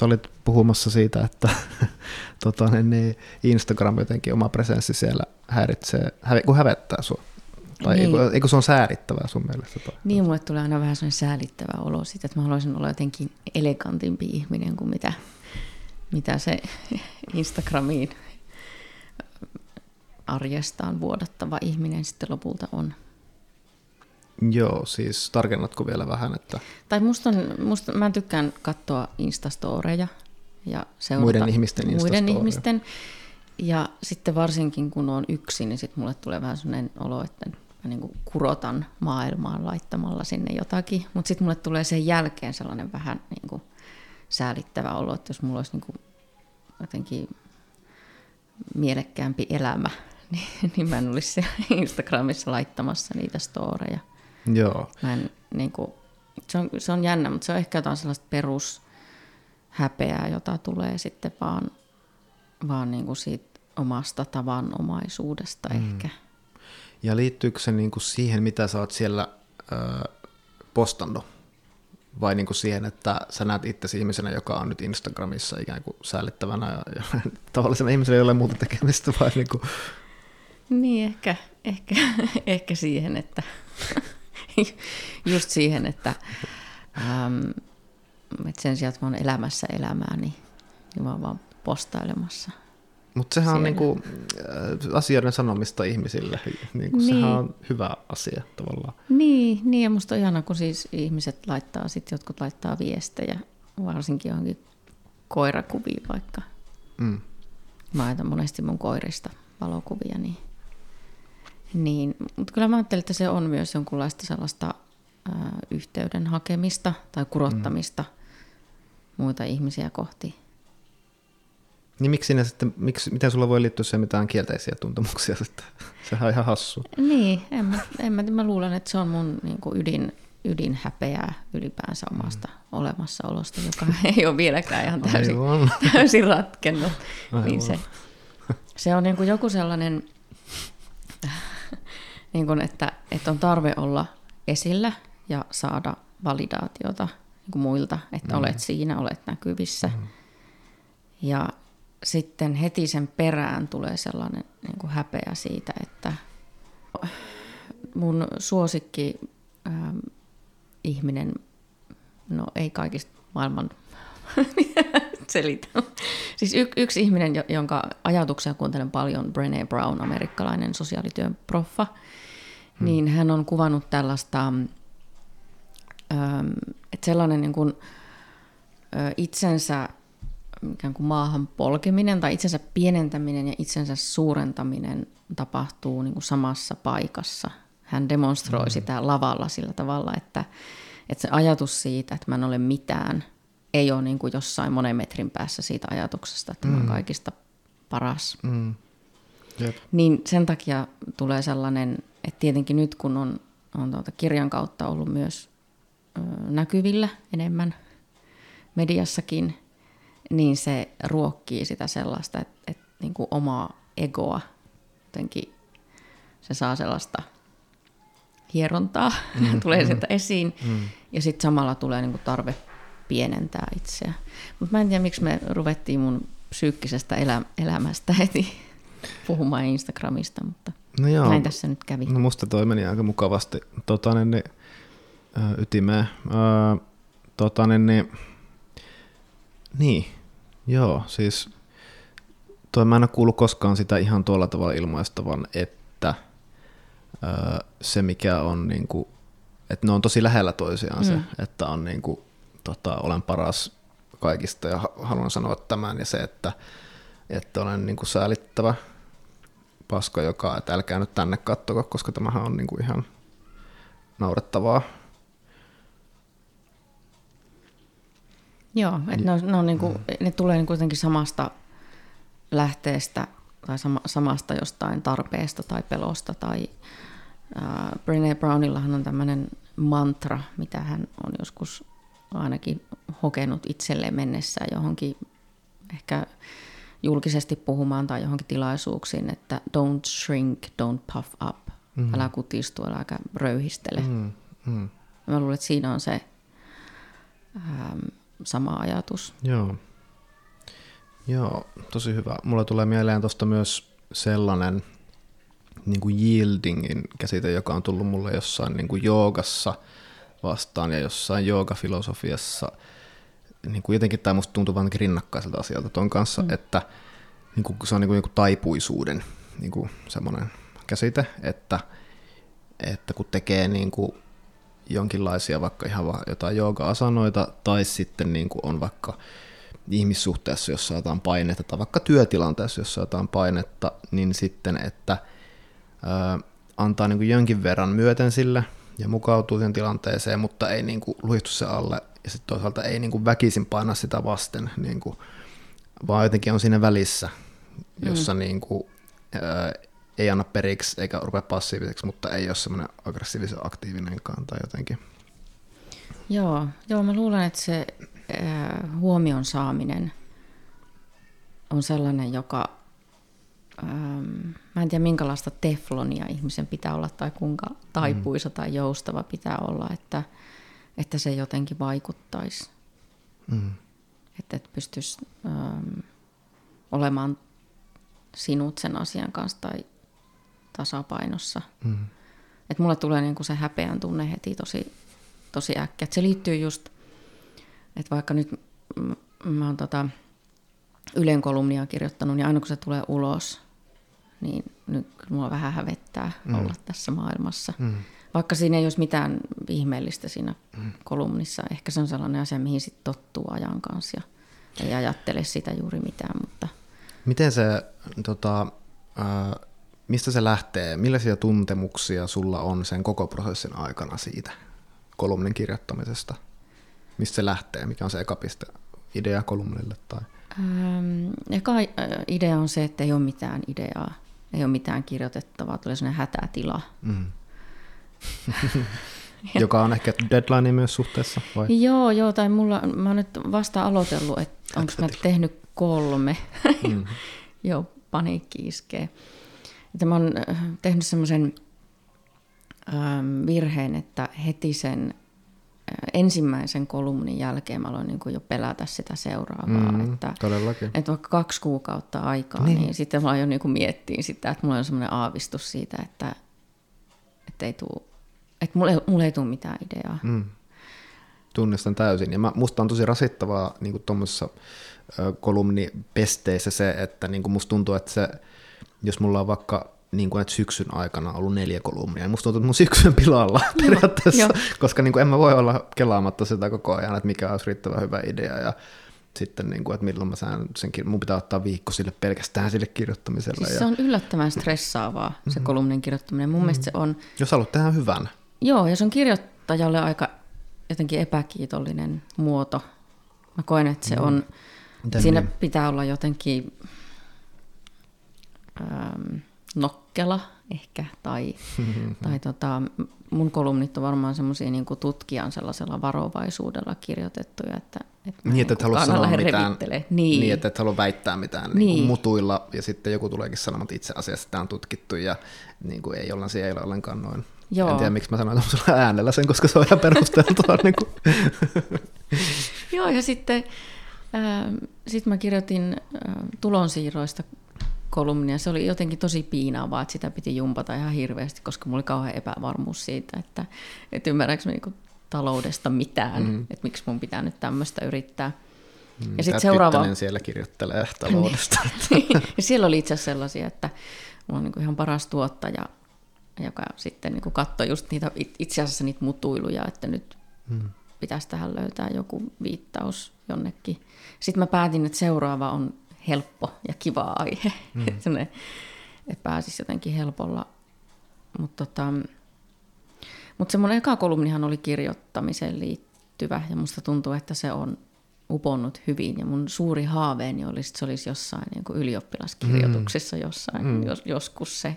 sä olit puhumassa siitä, että tota, niin Instagram jotenkin oma presenssi siellä häiritsee, hä, kun hävettää sua. Tai niin. eikö, eikö se on säälittävää sun mielestä? Tai? Niin, mulle tulee aina vähän sellainen säälittävä olo siitä, että mä haluaisin olla jotenkin elegantimpi ihminen kuin mitä, mitä se Instagramiin arjestaan vuodattava ihminen sitten lopulta on. Joo, siis tarkennatko vielä vähän, että... Tai musta, on, musta mä tykkään katsoa Instastoreja ja seurata muiden ihmisten muiden ihmisten. Ja sitten varsinkin kun on yksin, niin sitten mulle tulee vähän sellainen olo, että mä niin kurotan maailmaan laittamalla sinne jotakin. Mutta sitten mulle tulee sen jälkeen sellainen vähän niin kuin säälittävä olo, että jos mulla olisi niin kuin jotenkin mielekkäämpi elämä, niin, niin mä en olisi Instagramissa laittamassa niitä storeja. Joo. Mä en, niin kuin, se, on, se on jännä, mutta se on ehkä jotain sellaista perushäpeää, jota tulee sitten vaan, vaan niin kuin siitä omasta tavanomaisuudesta mm. ehkä. Ja liittyykö se niin kuin siihen, mitä sä oot siellä äh, postannut? Vai niin kuin siihen, että sä näet itse ihmisenä, joka on nyt Instagramissa ikään kuin säällittävänä ja, ja tavallisena ihmisenä, jolla ei muuta tekemistä, vai niin kuin... Niin, ehkä, ehkä, ehkä siihen, että just siihen, että, ähm, että sen sijaan, että mä oon elämässä elämää, niin, niin mä oon vaan postailemassa. Mutta sehän siellä. on niinku, äh, asioiden sanomista ihmisille, niinku, niin. sehän on hyvä asia tavallaan. Niin, niin ja musta on ihana, kun siis ihmiset laittaa, sit jotkut laittaa viestejä, varsinkin johonkin koirakuviin vaikka. Mm. Mä laitan monesti mun koirista valokuvia, niin niin, mutta kyllä mä ajattelin, että se on myös jonkunlaista sellaista ää, yhteyden hakemista tai kurottamista mm. muita ihmisiä kohti. Niin miksi ne sitten, miksi, miten sulla voi liittyä se mitään kielteisiä tuntemuksia sitten? Sehän on ihan hassu. Niin, en mä, en mä, mä luulen, että se on mun niin kuin ydin, ydinhäpeää ylipäänsä omasta mm. olemassaolosta, joka ei ole vieläkään ihan täysin, täysin ratkennut. Niin se, se on niin kuin joku sellainen niin kuin, että, että on tarve olla esillä ja saada validaatiota niin kuin muilta, että mm. olet siinä, olet näkyvissä. Mm. Ja sitten heti sen perään tulee sellainen niin kuin häpeä siitä, että mun suosikki ähm, ihminen, no ei kaikista maailman selitä. Siis y- yksi ihminen, jonka ajatuksia kuuntelen paljon, Brené Brown, amerikkalainen sosiaalityön proffa, hmm. niin hän on kuvannut tällaista, ähm, että sellainen niin kuin, itsensä ikään kuin maahan polkeminen tai itsensä pienentäminen ja itsensä suurentaminen tapahtuu niin kuin samassa paikassa. Hän demonstroi mm. sitä lavalla sillä tavalla, että, että se ajatus siitä, että mä en ole mitään, ei ole niin kuin jossain monen metrin päässä siitä ajatuksesta, että mm. mä mm. kaikista paras. Mm. Yep. Niin sen takia tulee sellainen, että tietenkin nyt kun on, on tuota kirjan kautta ollut myös ö, näkyvillä enemmän mediassakin, niin se ruokkii sitä sellaista, että, että niin kuin omaa egoa jotenkin se saa sellaista hierontaa, mm, tulee mm, sieltä esiin, mm. ja sitten samalla tulee niin kuin tarve pienentää itseä. Mutta mä en tiedä, miksi me ruvettiin mun psyykkisestä elä, elämästä heti puhumaan Instagramista, mutta no joo, näin tässä nyt kävi. No musta toi meni aika mukavasti tota, niin, niin, ytimeen. tota, niin, niin, niin, joo, siis toi mä en ole kuullut koskaan sitä ihan tuolla tavalla ilmaistavan, että se mikä on niin kuin, että ne on tosi lähellä toisiaan mm. se, että on niin kuin, tota, olen paras kaikista ja haluan sanoa tämän ja se, että, että olen niin kuin säälittävä paska, joka, että älkää nyt tänne kattoko, koska tämähän on niin kuin ihan naurettavaa. Joo, että ne, on, ne, on niin kuin, ne tulee niin kuitenkin samasta lähteestä tai sama, samasta jostain tarpeesta tai pelosta. Tai äh, Brené Brownillahan on tämmöinen mantra, mitä hän on joskus ainakin hokenut itselleen mennessään johonkin ehkä julkisesti puhumaan tai johonkin tilaisuuksiin, että don't shrink, don't puff up, mm. älä kutistu, älä röyhistele. Mm. Mm. Mä luulen, että siinä on se ähm, sama ajatus. Joo. Joo, tosi hyvä. Mulla tulee mieleen tuosta myös sellainen niin kuin yieldingin käsite, joka on tullut mulle jossain niin kuin joogassa vastaan ja jossain joogafilosofiassa. Niin kuin jotenkin tämä musta tuntuu vaan rinnakkaiselta asialta tuon kanssa, mm. että niin kuin, se on niin kuin, niin kuin taipuisuuden niin kuin semmoinen käsite, että, että kun tekee niin kuin jonkinlaisia vaikka ihan vaan jotain jooga-asanoita tai sitten niin kuin on vaikka ihmissuhteessa, jossa jotain painetta, tai vaikka työtilanteessa, jossa jotain painetta, niin sitten, että ö, antaa niin kuin jonkin verran myöten sille ja mukautuu sen tilanteeseen, mutta ei niin kuin luistu se alle, ja sitten toisaalta ei niin kuin väkisin paina sitä vasten, niin kuin, vaan jotenkin on siinä välissä, jossa mm. niin kuin, ö, ei anna periksi eikä rupea passiiviseksi, mutta ei ole semmoinen aggressiivisen aktiivinenkaan tai jotenkin. Joo, joo, mä luulen, että se huomion saaminen on sellainen, joka, ähm, mä en tiedä minkälaista teflonia ihmisen pitää olla tai kuinka taipuisa mm. tai joustava pitää olla, että, että se jotenkin vaikuttaisi. Mm. Että et pystyisi ähm, olemaan sinut sen asian kanssa tai tasapainossa. Mm. Että mulle tulee niinku se häpeän tunne heti tosi, tosi äkkiä. Et se liittyy just että vaikka nyt mä oon tota Ylen kolumnia kirjoittanut, niin aina kun se tulee ulos, niin nyt mua vähän hävettää mm. olla tässä maailmassa. Mm. Vaikka siinä ei olisi mitään ihmeellistä siinä mm. kolumnissa. Ehkä se on sellainen asia, mihin sitten tottuu ajan kanssa ja ei ajattele sitä juuri mitään. Mutta... Miten se, tota, äh, mistä se lähtee? Millaisia tuntemuksia sulla on sen koko prosessin aikana siitä kolumnin kirjoittamisesta? Mistä se lähtee? Mikä on se eka piste idea kolumnille? Tai? Ähm, eka idea on se, että ei ole mitään ideaa. Ei ole mitään kirjoitettavaa. Tulee sellainen hätätila. Mm. Joka on ehkä deadline myös suhteessa? Vai? Joo, joo, tai mulla, mä oon nyt vasta aloitellut, että onko mä tehnyt kolme. Mm. joo, paniikki iskee. Että mä oon äh, tehnyt semmoisen ähm, virheen, että heti sen ensimmäisen kolumnin jälkeen mä aloin niin kuin jo pelätä sitä seuraavaa. Mm, että, todellakin. että vaikka kaksi kuukautta aikaa, niin, niin sitten mä jo niin kuin miettiin sitä, että mulla on semmoinen aavistus siitä, että, että, ei tuu, että mulla, mulla ei tule mitään ideaa. Mm. Tunnistan täysin. Ja mä, musta on tosi rasittavaa niin tuommoisessa kolumnipesteissä se, että niin kuin musta tuntuu, että se, jos mulla on vaikka niin kuin, että syksyn aikana ollut neljä kolumnia. Musta tuntuu, että mun syksyn pilalla periaatteessa, koska niin kuin, en mä voi olla kelaamatta sitä koko ajan, että mikä olisi riittävän hyvä idea ja sitten, niin kuin, että milloin mä saan sen, mun pitää ottaa viikko sille pelkästään sille kirjoittamiselle. Siis ja... se on yllättävän stressaavaa, se mm-hmm. kolumnin kirjoittaminen. Mun mm-hmm. mielestä se on... Jos haluat tehdä hyvän. Joo, ja se on kirjoittajalle aika jotenkin epäkiitollinen muoto. Mä koen, että se mm. on... Miten siinä niin? pitää olla jotenkin... Ähm, nokkela ehkä, tai, tai tota, mun kolumnit on varmaan semmoisia niin tutkijan sellaisella varovaisuudella kirjoitettuja, että, että niin, että et halua sanoa mitään, niin. niin, että et halua väittää mitään niin. Niin kuin mutuilla, ja sitten joku tuleekin sanomaan, että itse asiassa tämä on tutkittu, ja niin kuin ei olla siellä ei ole ollenkaan noin. Joo. En tiedä, miksi mä sanoin tuollaisella äänellä sen, koska se on ihan perusteltua. niin kuin. Joo, ja sitten äh, sit mä kirjoitin äh, tulonsiirroista kolumnia. Se oli jotenkin tosi piinaavaa, että sitä piti jumpata ihan hirveästi, koska mulla oli kauhean epävarmuus siitä, että, että ymmärränkö mä niinku taloudesta mitään, mm. että miksi mun pitää nyt tämmöistä yrittää. Mm, ja sitten seuraava... siellä kirjoittelee taloudesta. ja siellä oli itse asiassa sellaisia, että mulla on niinku ihan paras tuottaja, joka sitten niinku katsoi just niitä, itse asiassa niitä mutuiluja, että nyt mm. pitäisi tähän löytää joku viittaus jonnekin. Sitten mä päätin, että seuraava on helppo ja kiva aihe, mm. että et pääsisi jotenkin helpolla. Mutta tota, mut semmoinen eka kolumnihan oli kirjoittamiseen liittyvä ja musta tuntuu, että se on uponnut hyvin. Ja mun suuri haaveeni olisi, että se olisi jossain niin kuin ylioppilaskirjoituksissa mm. jossain, mm. Jos, joskus se,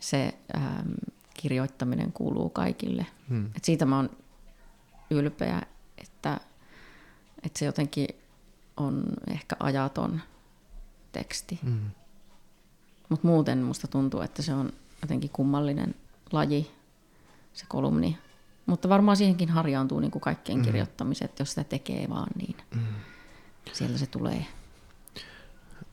se ähm, kirjoittaminen kuuluu kaikille. Mm. Et siitä mä oon ylpeä, että, että se jotenkin on ehkä ajaton teksti. Mm. Mutta muuten musta tuntuu, että se on jotenkin kummallinen laji, se kolumni. Mutta varmaan siihenkin harjaantuu niin kuin kaikkien mm. kirjoittamiset, jos sitä tekee vaan, niin mm. sieltä se tulee.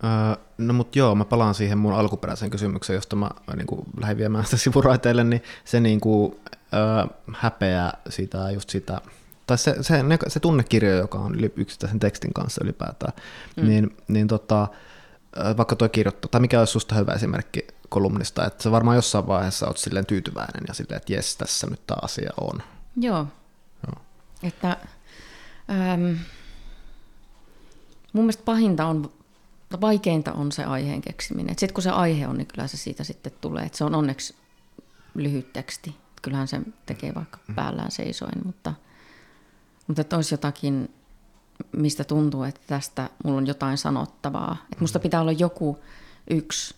Öö, no mut joo, mä palaan siihen mun alkuperäiseen kysymykseen, josta mä niin kuin, lähdin viemään sitä sivuraiteille, niin se niin kuin, öö, häpeää sitä, just sitä, tai se, se, se tunnekirjo, joka on yksittäisen tekstin kanssa ylipäätään, mm. niin, niin tota, vaikka tuo kirjoittaa, tai mikä olisi susta hyvä esimerkki kolumnista, että sä varmaan jossain vaiheessa oot silleen tyytyväinen ja silleen, että jes, tässä nyt tämä asia on. Joo. Joo. Että, ähm, mun mielestä pahinta on, vaikeinta on se aiheen keksiminen. Sitten kun se aihe on, niin kyllä se siitä sitten tulee. Et se on onneksi lyhyt teksti. Kyllähän se tekee vaikka mm. päällään seisoen, mutta, mutta että olisi jotakin, mistä tuntuu, että tästä mulla on jotain sanottavaa. Että musta mm. pitää olla joku yksi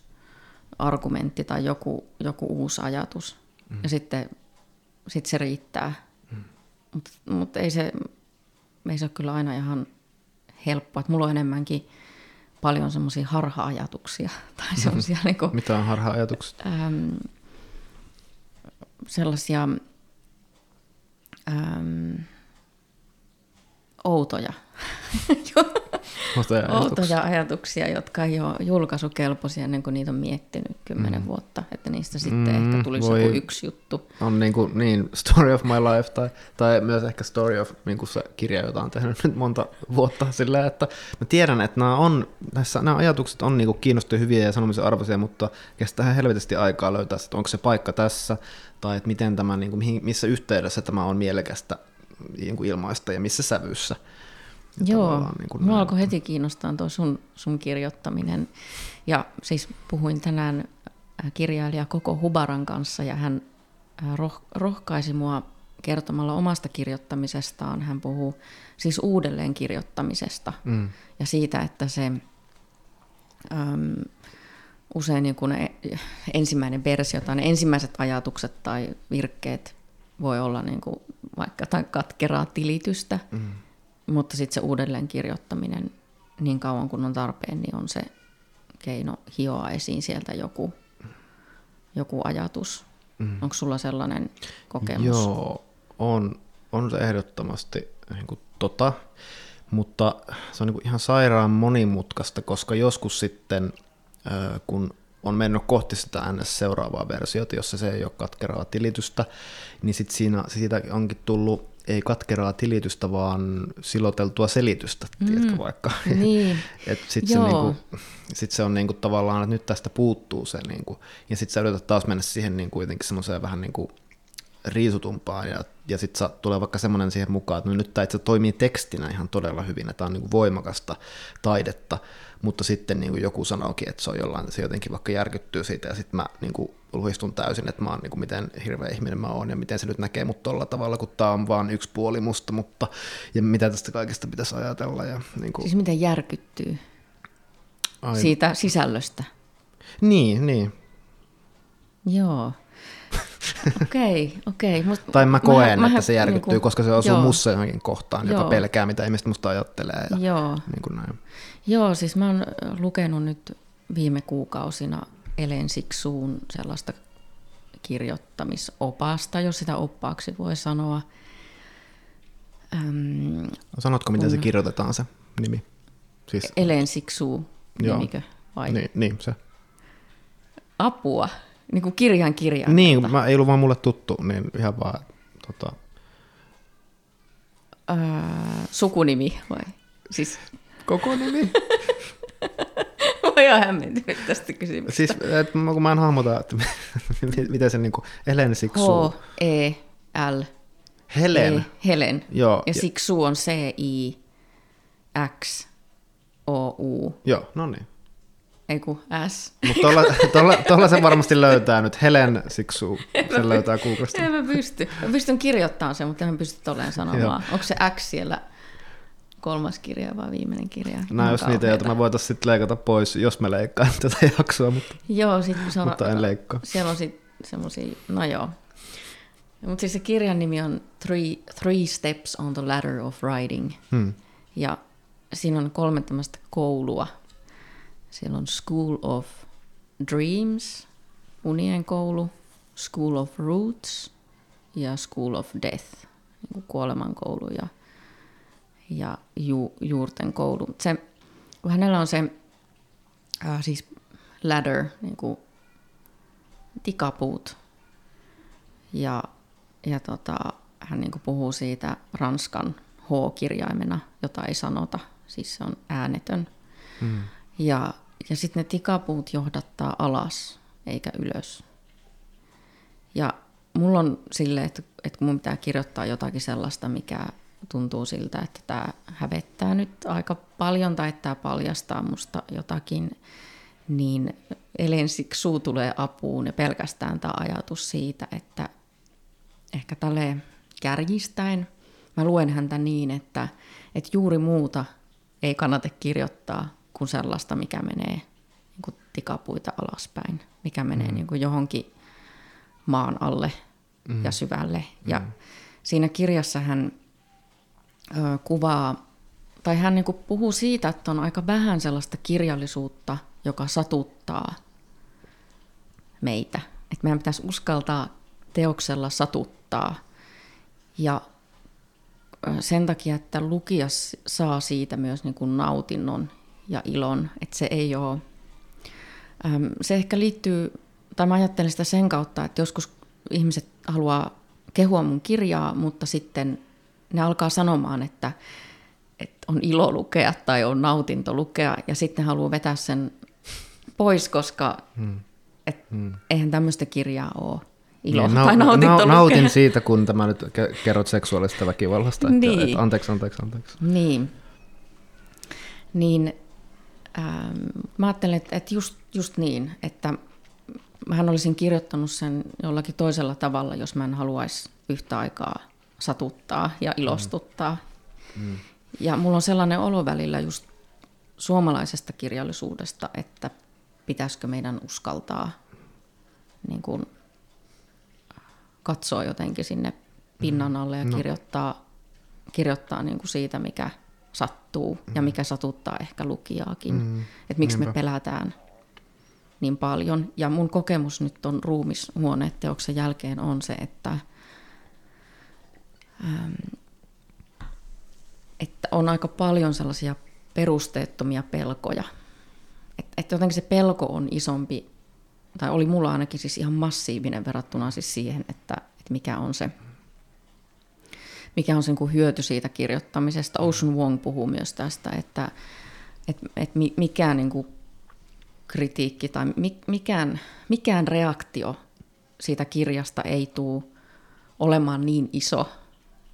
argumentti tai joku, joku uusi ajatus. Mm. Ja sitten sit se riittää. Mm. Mutta mut ei, se, ei se ole kyllä aina ihan helppoa. Että mulla on enemmänkin paljon semmoisia harha-ajatuksia. Tai semmosia, mm. niinku, Mitä on harha-ajatukset? Ähm, sellaisia ähm, outoja. outoja, ajatuksia, jotka ei ole julkaisukelpoisia ennen kuin niitä on miettinyt kymmenen mm. vuotta. Että niistä sitten mm, ehkä tulisi voi, joku yksi juttu. On niin, kuin, niin Story of my life tai, tai myös ehkä Story of niin kuin se kirja, jota on tehnyt nyt monta vuotta sillä, että mä tiedän, että nämä, on, näissä, nämä ajatukset on niin kiinnostavia hyviä ja sanomisen arvoisia, mutta kestää helvetisti aikaa löytää, että onko se paikka tässä tai että miten tämä, niin kuin, missä yhteydessä tämä on mielekästä niin kuin ilmaista ja missä sävyssä. Joo, niin kuin mua alkoi heti kiinnostaa tuo sun, sun kirjoittaminen. Ja siis puhuin tänään äh, kirjailija Koko Hubaran kanssa ja hän äh, roh, rohkaisi mua kertomalla omasta kirjoittamisestaan. Hän puhuu siis uudelleen kirjoittamisesta mm. ja siitä, että se äm, usein niin kuin ne ensimmäinen versio tai ne ensimmäiset ajatukset tai virkkeet voi olla niin kuin vaikka tai katkeraa tilitystä. Mm mutta sitten se uudelleen kirjoittaminen niin kauan kun on tarpeen, niin on se keino hioa esiin sieltä joku, joku ajatus. Mm. Onko sulla sellainen kokemus? Joo, on, on se ehdottomasti niin kuin tota, mutta se on niin kuin ihan sairaan monimutkaista, koska joskus sitten, kun on mennyt kohti sitä ns. seuraavaa versiota, jossa se ei ole katkeraa tilitystä, niin sit siinä, siitä onkin tullut ei katkeraa tilitystä, vaan siloteltua selitystä, mm. tiedätkö vaikka. Niin. sitten se, niinku, sit se on niinku tavallaan, että nyt tästä puuttuu se, niinku, ja sitten sä yrität taas mennä siihen niinku kuitenkin semmoiseen vähän niinku riisutumpaan, ja, ja sitten tulee vaikka semmoinen siihen mukaan, että no nyt tämä itse toimii tekstinä ihan todella hyvin, että tämä on niinku voimakasta taidetta, mutta sitten niin kuin joku sanookin, että se on jollain, se jotenkin vaikka järkyttyy siitä, ja sitten mä niin kuin luhistun täysin, että mä oon, niin kuin miten hirveä ihminen mä oon, ja miten se nyt näkee mut tolla tavalla, kun tää on vaan yksi puoli musta, mutta, ja mitä tästä kaikesta pitäisi ajatella. Ja, niin kuin... Siis miten järkyttyy Ai... siitä sisällöstä? Niin, niin. Joo. Okei, okei. Okay. tai mä koen, mä, että mä, se järkyttyy, niin kuin, koska se osuu joo. mussa johonkin kohtaan, joo. pelkää, mitä ihmiset musta ajattelee. Ja, joo. Niin kuin näin. Joo, siis mä oon lukenut nyt viime kuukausina Elen Siksuun sellaista kirjoittamisopasta, jos sitä oppaaksi voi sanoa. Öm, Sanotko, miten kun... se kirjoitetaan se nimi? Siis... Elen Siksuu nimikö? Vai? Niin, niin, se. Apua. Niin kuin kirjan kirjan. Niin, mä, ei ollut vaan mulle tuttu, niin ihan vaan tota... öö, sukunimi vai? Siis... Koko nimi? mä oon hämmentynyt tästä kysymyksestä. Siis, et, kun mä en hahmota, että miten se niin kuin, Helen Siksu... H-E-L. Helen. E, Helen. Joo. Ja Siksu on C-I-X-O-U. Joo, no niin. Ei kun S. Mutta tuolla se varmasti löytää nyt. Helen Siksu, se löytää Googlesta. En mä pysty. Mä pystyn kirjoittamaan sen, mutta en pysty tolleen sanomaan. Onko se X siellä kolmas kirja vai viimeinen kirja? Nämä jos niitä, joita mä voitaisiin sitten leikata pois, jos mä leikkaan tätä jaksoa, mutta, joo, sit, se on, mutta en leikkaa. Siellä on sitten semmoisia, no joo. Mutta siis se kirjan nimi on Three, Three Steps on the Ladder of Writing. Hmm. Ja siinä on kolme tämmöistä koulua, siellä on School of Dreams, unien koulu, School of Roots ja School of Death, niin kuoleman koulu ja, ja ju, juurten koulu. Se, kun hänellä on se Äh, siis ladder, niin kuin tikapuut. Ja, ja tota, hän niin kuin puhuu siitä ranskan H-kirjaimena, jota ei sanota, siis se on äänetön. Mm. Ja, ja sitten ne tikapuut johdattaa alas eikä ylös. Ja mulla on sille, että, että kun mun pitää kirjoittaa jotakin sellaista, mikä tuntuu siltä, että tämä hävettää nyt aika paljon tai että tämä paljastaa musta jotakin, niin elensiksi suu tulee apuun ja pelkästään tämä ajatus siitä, että ehkä tälle kärjistäen mä luen häntä niin, että, että juuri muuta ei kannata kirjoittaa kuin sellaista, mikä menee niin kuin tikapuita alaspäin, mikä menee mm. niin kuin johonkin maan alle mm. ja syvälle. Ja mm. siinä kirjassa hän ö, kuvaa, tai hän niin kuin puhuu siitä, että on aika vähän sellaista kirjallisuutta, joka satuttaa meitä. Että meidän pitäisi uskaltaa teoksella satuttaa. Ja sen takia, että lukija saa siitä myös niin kuin nautinnon ja ilon, että se ei ole, se ehkä liittyy, tai mä ajattelen sitä sen kautta, että joskus ihmiset haluaa kehua mun kirjaa, mutta sitten ne alkaa sanomaan, että, että on ilo lukea tai on nautinto lukea, ja sitten haluaa vetää sen pois, koska hmm. et, hmm. eihän tämmöistä kirjaa ole ilo niin, tai nautinto na- Nautin lukea. siitä, kun tämä nyt kerrot seksuaalista väkivallasta. Niin. Että, että anteeksi, anteeksi, anteeksi. Niin. Niin mä ajattelen, että, just, just niin, että mähän olisin kirjoittanut sen jollakin toisella tavalla, jos mä en haluaisi yhtä aikaa satuttaa ja ilostuttaa. Mm. Mm. Ja mulla on sellainen olo välillä just suomalaisesta kirjallisuudesta, että pitäisikö meidän uskaltaa niin kuin katsoa jotenkin sinne pinnan alle ja no. kirjoittaa, kirjoittaa niin kuin siitä, mikä sattuu mm. ja mikä satuttaa ehkä lukijaakin. Mm. Että miksi Niinpä. me pelätään niin paljon. Ja mun kokemus nyt on ruumishuoneteoksen jälkeen on se, että, että on aika paljon sellaisia perusteettomia pelkoja. Että et jotenkin se pelko on isompi, tai oli mulla ainakin siis ihan massiivinen verrattuna siis siihen, että, että mikä on se mikä on sen kuin hyöty siitä kirjoittamisesta. Ocean Wong puhuu myös tästä, että, että, että mikään niin kuin kritiikki tai mikään, mikään reaktio siitä kirjasta ei tule olemaan niin iso,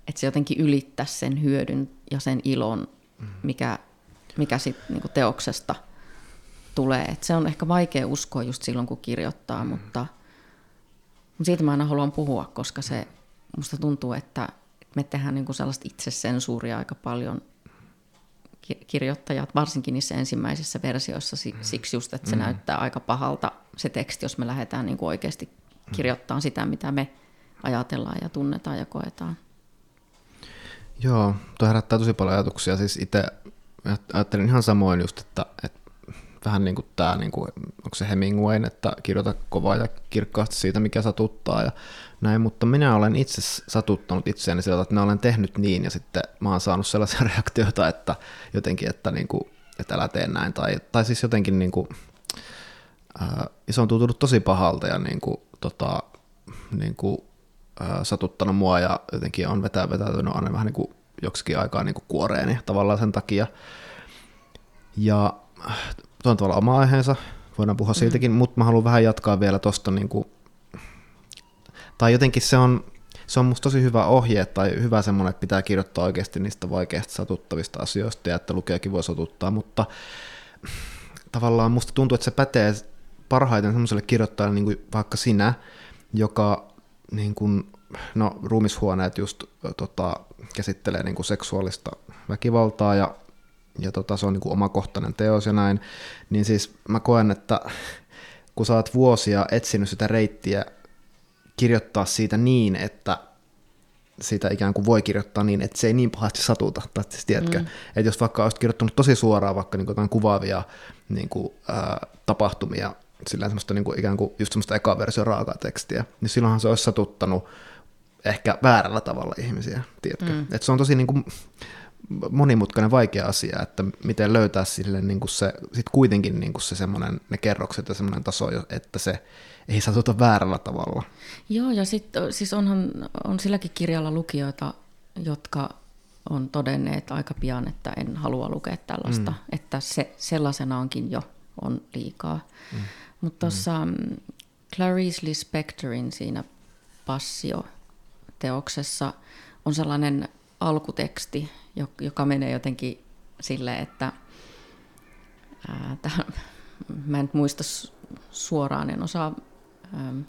että se jotenkin ylittää sen hyödyn ja sen ilon, mikä, mikä sit niinku teoksesta tulee. Et se on ehkä vaikea uskoa just silloin, kun kirjoittaa, mm. mutta, mutta siitä mä aina haluan puhua, koska se musta tuntuu, että me tehdään niinku sellaista itsesensuuria aika paljon kirjoittajat, varsinkin niissä ensimmäisissä versioissa, mm. siksi just, että se mm. näyttää aika pahalta se teksti, jos me lähdetään niin kuin oikeasti kirjoittamaan sitä, mitä me ajatellaan ja tunnetaan ja koetaan. Joo, tuo herättää tosi paljon ajatuksia. Siis itse ajattelin ihan samoin just, että, että vähän niin kuin tämä, niin kuin, onko se Hemingway, että kirjoita kovaa ja kirkkaasti siitä, mikä satuttaa ja näin, mutta minä olen itse satuttanut itseäni sillä että minä olen tehnyt niin ja sitten mä oon saanut sellaisia reaktioita, että jotenkin, että, niin kuin, että älä tee näin tai, tai siis jotenkin niin kuin, ää, se on tuntunut tosi pahalta ja niin kuin, tota, niin kuin, ää, satuttanut mua ja jotenkin on vetää vetäytynyt aina vähän niin kuin joksikin aikaa niin kuin kuoreeni tavallaan sen takia. Ja tuo on tavallaan oma aiheensa, voidaan puhua mm. siitäkin, mutta mä haluan vähän jatkaa vielä tuosta, niin kuin, tai jotenkin se on, se on musta tosi hyvä ohje tai hyvä semmoinen, että pitää kirjoittaa oikeasti niistä vaikeista satuttavista asioista ja että lukijakin voi satuttaa, mutta tavallaan musta tuntuu, että se pätee parhaiten semmoiselle kirjoittajalle niin kuin vaikka sinä, joka niin kuin, no ruumishuoneet just tota, käsittelee niin kuin seksuaalista väkivaltaa ja ja tota, se on niin kuin omakohtainen teos ja näin, niin siis mä koen, että kun sä oot vuosia etsinyt sitä reittiä kirjoittaa siitä niin, että sitä ikään kuin voi kirjoittaa niin, että se ei niin pahasti satuta. Tai siis tiedätkö, mm. että jos vaikka olisit kirjoittanut tosi suoraan vaikka niin kuin kuvaavia niin kuin, ää, tapahtumia, sillä semmoista niin kuin, ikään kuin just semmoista eka versio raakaa tekstiä, niin silloinhan se olisi satuttanut ehkä väärällä tavalla ihmisiä, tiedätkö? Mm. Että se on tosi niin kuin, monimutkainen vaikea asia, että miten löytää sille niin kuin se, sit kuitenkin niin kuin se semmoinen, ne kerrokset ja semmoinen taso, että se ei satuta väärällä tavalla. Joo, ja sitten siis onhan, on silläkin kirjalla lukijoita, jotka on todenneet aika pian, että en halua lukea tällaista, mm. että se sellaisenaankin jo on liikaa. Mm. Mutta tuossa mm. Clarice Lispectorin siinä Passio-teoksessa on sellainen alkuteksti, joka menee jotenkin silleen, että ää, tähän, mä en muista suoraan, en osaa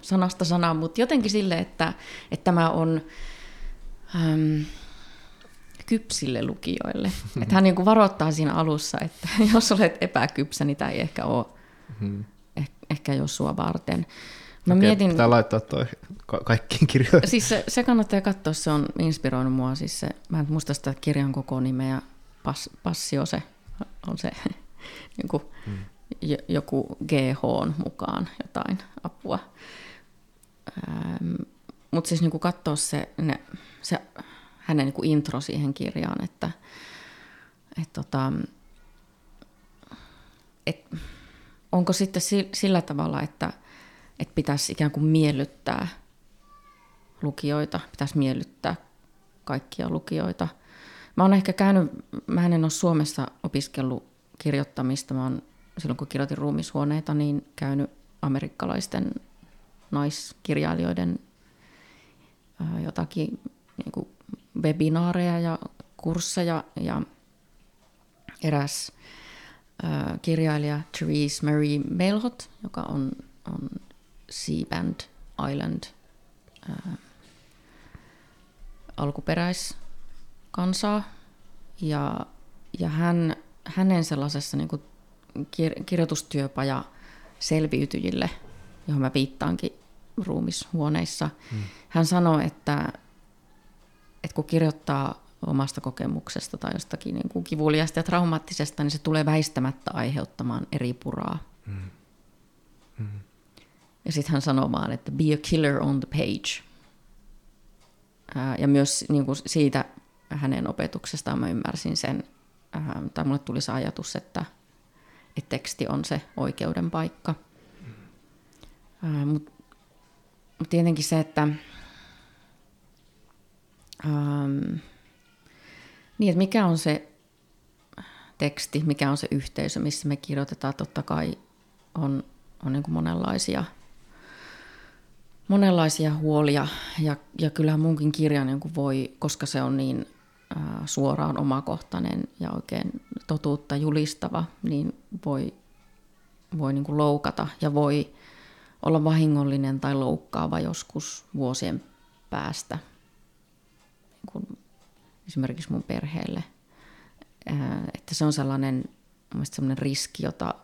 sanasta sanaa, mutta jotenkin sille, että, että tämä on äm, kypsille lukijoille. että hän niin varoittaa siinä alussa, että jos olet epäkypsä, niin tämä ei ehkä ole mm-hmm. eh, ehkä jos sua varten. Mä Okei, mietin, pitää laittaa toi ka- kaikkiin kirjoihin. Siis se, se kannattaa katsoa, se on inspiroinut mua. Siis se, mä en muista sitä kirjan koko nimeä, Pas, Passio se on se niin kuin, hmm. Joku GH mukaan jotain apua. Mutta siis niin katsoa se, ne, se hänen niin kuin intro siihen kirjaan, että et tota, et, onko sitten sillä tavalla, että – että pitäisi ikään kuin miellyttää lukijoita, pitäisi miellyttää kaikkia lukijoita. Mä oon ehkä käynyt, mä en ole Suomessa opiskellut kirjoittamista, mä oon silloin kun kirjoitin ruumishuoneita, niin käynyt amerikkalaisten naiskirjailijoiden jotakin niin kuin webinaareja ja kursseja ja eräs kirjailija Therese Marie Melhot, joka on, on Seaband Island ää, alkuperäiskansaa. Ja, ja hän, hänen sellaisessa niin kuin kir- kirjoitustyöpaja selviytyjille, johon mä viittaankin ruumishuoneissa, hmm. hän sanoi, että, että kun kirjoittaa omasta kokemuksesta tai jostakin niin kuin kivuliasta ja traumaattisesta, niin se tulee väistämättä aiheuttamaan eri puraa. Hmm. Hmm. Ja sitten hän sanoo vaan, että be a killer on the page. Ää, ja myös niin kuin siitä hänen opetuksestaan mä ymmärsin sen, ää, tai mulle tuli se ajatus, että, että teksti on se oikeuden paikka. Mutta mut tietenkin se, että, ähm, niin, että mikä on se teksti, mikä on se yhteisö, missä me kirjoitetaan, totta kai on, on niin kuin monenlaisia – monenlaisia huolia ja, ja kyllähän munkin kirja niin voi, koska se on niin suoraan omakohtainen ja oikein totuutta julistava, niin voi, voi niin kuin loukata ja voi olla vahingollinen tai loukkaava joskus vuosien päästä niin kuin esimerkiksi mun perheelle. Että se on sellainen, sellainen riski, jota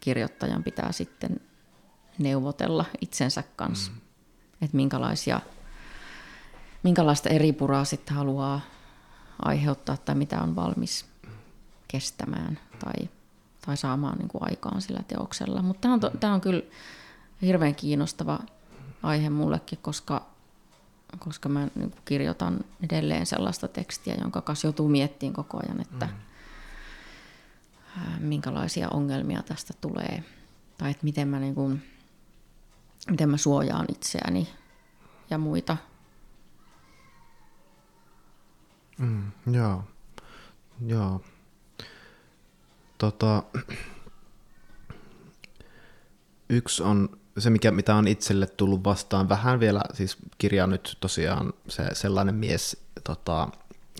kirjoittajan pitää sitten neuvotella itsensä kanssa. Mm että minkälaisia, minkälaista eri puraa sitten haluaa aiheuttaa tai mitä on valmis kestämään tai, tai saamaan niin kuin aikaan sillä teoksella. Mutta tämä on, tämä on kyllä hirveän kiinnostava aihe mullekin, koska, koska mä niin kuin kirjoitan edelleen sellaista tekstiä, jonka kanssa joutuu miettimään koko ajan, että mm. minkälaisia ongelmia tästä tulee. Tai että miten mä niin kuin, miten mä suojaan itseäni ja muita. Mm, joo. Joo. Tota, yksi on se, mikä, mitä on itselle tullut vastaan vähän vielä, siis kirja on nyt tosiaan se, sellainen mies, tota,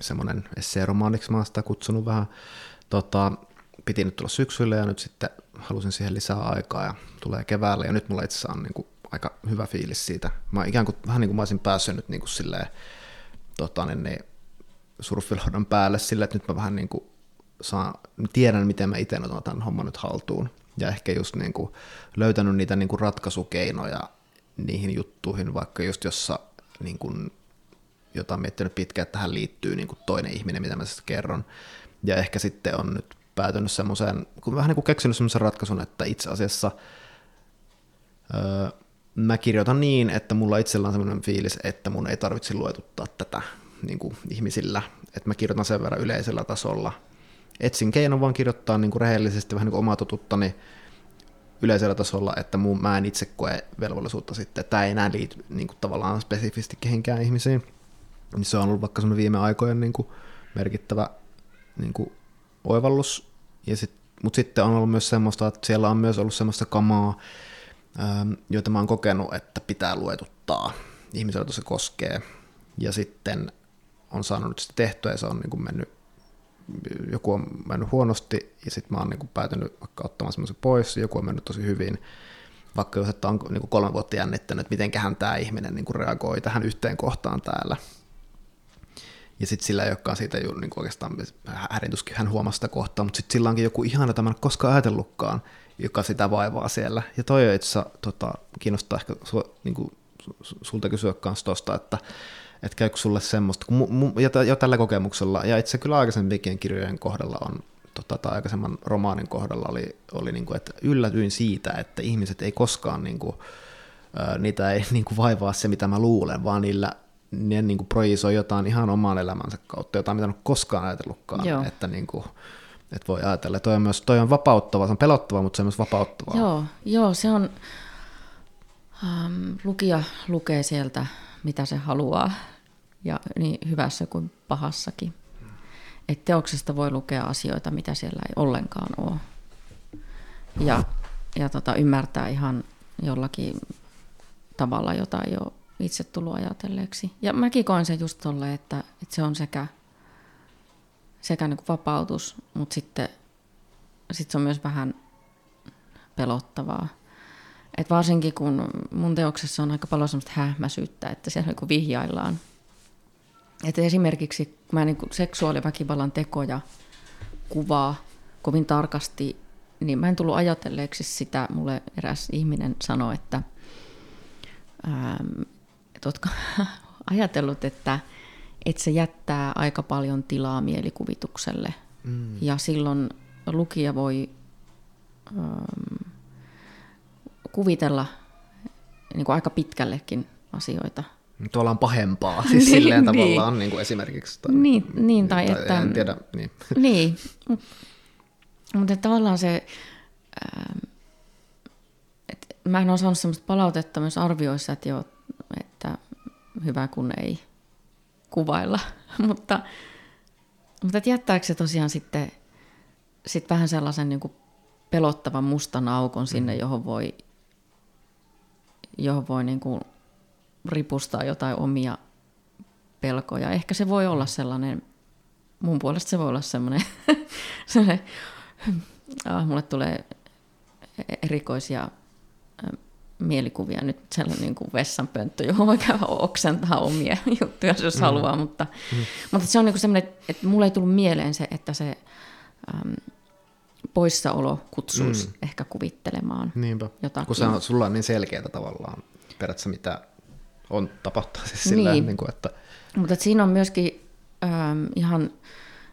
semmoinen esseeromaaniksi mä oon sitä kutsunut vähän, tota, piti nyt tulla syksyllä ja nyt sitten halusin siihen lisää aikaa ja tulee keväällä ja nyt mulla itse asiassa on niin kuin aika hyvä fiilis siitä. Mä ikään kuin, vähän niin kuin mä olisin päässyt nyt niin kuin silleen, tota, niin, niin surfilaudan päälle sille, että nyt mä vähän niin kuin saan, tiedän, miten mä itse otan tämän homman nyt haltuun. Ja ehkä just niin kuin löytänyt niitä niin kuin ratkaisukeinoja niihin juttuihin, vaikka just jossa niin kuin, jota on miettinyt pitkään, että tähän liittyy niin kuin toinen ihminen, mitä mä tästä kerron. Ja ehkä sitten on nyt päätynyt semmoiseen, kun vähän niin kuin keksinyt semmoisen ratkaisun, että itse asiassa öö, mä kirjoitan niin, että mulla itsellä on sellainen fiilis, että mun ei tarvitse luetuttaa tätä niin kuin ihmisillä, että mä kirjoitan sen verran yleisellä tasolla. Etsin keinon vaan kirjoittaa niin kuin rehellisesti vähän niin kuin omaa yleisellä tasolla, että mun, mä en itse koe velvollisuutta sitten. Tämä ei enää liity niin kuin tavallaan spesifisti kehenkään ihmisiin. Niin se on ollut vaikka semmoinen viime aikojen niin kuin merkittävä niin kuin oivallus. Ja sit, mutta sitten on ollut myös semmoista, että siellä on myös ollut semmoista kamaa, ähm, joita mä oon kokenut, että pitää luetuttaa ihmisellä, se koskee. Ja sitten on saanut sitä tehtyä ja se on niin kuin mennyt, joku on mennyt huonosti ja sitten mä oon niin kuin päätynyt vaikka ottamaan semmoisen pois, joku on mennyt tosi hyvin. Vaikka jos että on niin kuin kolme vuotta jännittänyt, että mitenköhän tämä ihminen niin kuin reagoi tähän yhteen kohtaan täällä. Ja sitten sillä ei olekaan siitä ju, niin oikeastaan härintuskin hän huomasi sitä kohtaa, mutta sitten sillä onkin joku ihana, ole koskaan ajatellutkaan, joka sitä vaivaa siellä. Ja toi itse tota, kiinnostaa ehkä su, niin kuin, sulta kysyä kanssa tuosta, että, että käykö sulle semmoista, kun mu, mu, jo, jo, tällä kokemuksella, ja itse kyllä aikaisemminkin kirjojen kohdalla on, tota, tai aikaisemman romaanin kohdalla oli, oli niin kuin, että yllätyin siitä, että ihmiset ei koskaan, niin kuin, niitä ei niin kuin vaivaa se, mitä mä luulen, vaan niillä ne niin kuin projisoi jotain ihan oman elämänsä kautta, jotain mitä en ole koskaan ajatellutkaan, Joo. että niin kuin, että voi ajatella. Toi on myös toi on vapauttava, se on pelottava, mutta se on myös vapauttava. Joo, joo se on, ähm, lukija lukee sieltä, mitä se haluaa, ja niin hyvässä kuin pahassakin. Että teoksesta voi lukea asioita, mitä siellä ei ollenkaan ole. Ja, ja tota, ymmärtää ihan jollakin tavalla, jota ei ole itse tullut ajatelleeksi. Ja mäkin koen sen just tolle, että, että se on sekä, sekä niin kuin vapautus, mutta sitten sit se on myös vähän pelottavaa. Et varsinkin kun mun teoksessa on aika paljon semmoista hähmäisyyttä, että siellä niin vihjaillaan. Et esimerkiksi kun mä niin seksuaaliväkivallan tekoja kuvaa kovin tarkasti, niin mä en tullut ajatelleeksi sitä. Mulle eräs ihminen sanoi, että että oletko ajatellut, että, että se jättää aika paljon tilaa mielikuvitukselle. Mm. Ja silloin lukija voi ähm, kuvitella niin kuin aika pitkällekin asioita. Tuolla on pahempaa, siis niin, silleen niin. tavallaan niin kuin esimerkiksi. Tai, niin, niin, tai, tai että... En tiedä, niin. niin, mutta tavallaan se... Ähm, et mä en ole saanut sellaista palautetta myös arvioissa, että joo, että hyvä kun ei kuvailla. mutta mutta jättääkö se tosiaan sitten sit vähän sellaisen niin kuin pelottavan mustan aukon sinne, mm. johon voi, johon voi niin kuin ripustaa jotain omia pelkoja. Ehkä se voi olla sellainen, mun puolesta se voi olla semmoinen, semmoinen ah, mulle tulee erikoisia mielikuvia nyt sellainen niin kuin vessanpönttö, johon voi käydä oksentaa omia juttuja, jos mm. haluaa, mutta, mm. mutta se on niin kuin semmoinen, että mulle ei tullut mieleen se, että se äm, poissaolo kutsuisi mm. ehkä kuvittelemaan Niinpä. jotakin. Kun se on, sulla on niin selkeää tavallaan periaatteessa, mitä on tapahtuu siis sillä niin. niin kuin, että... Mutta että siinä on myöskin äm, ihan,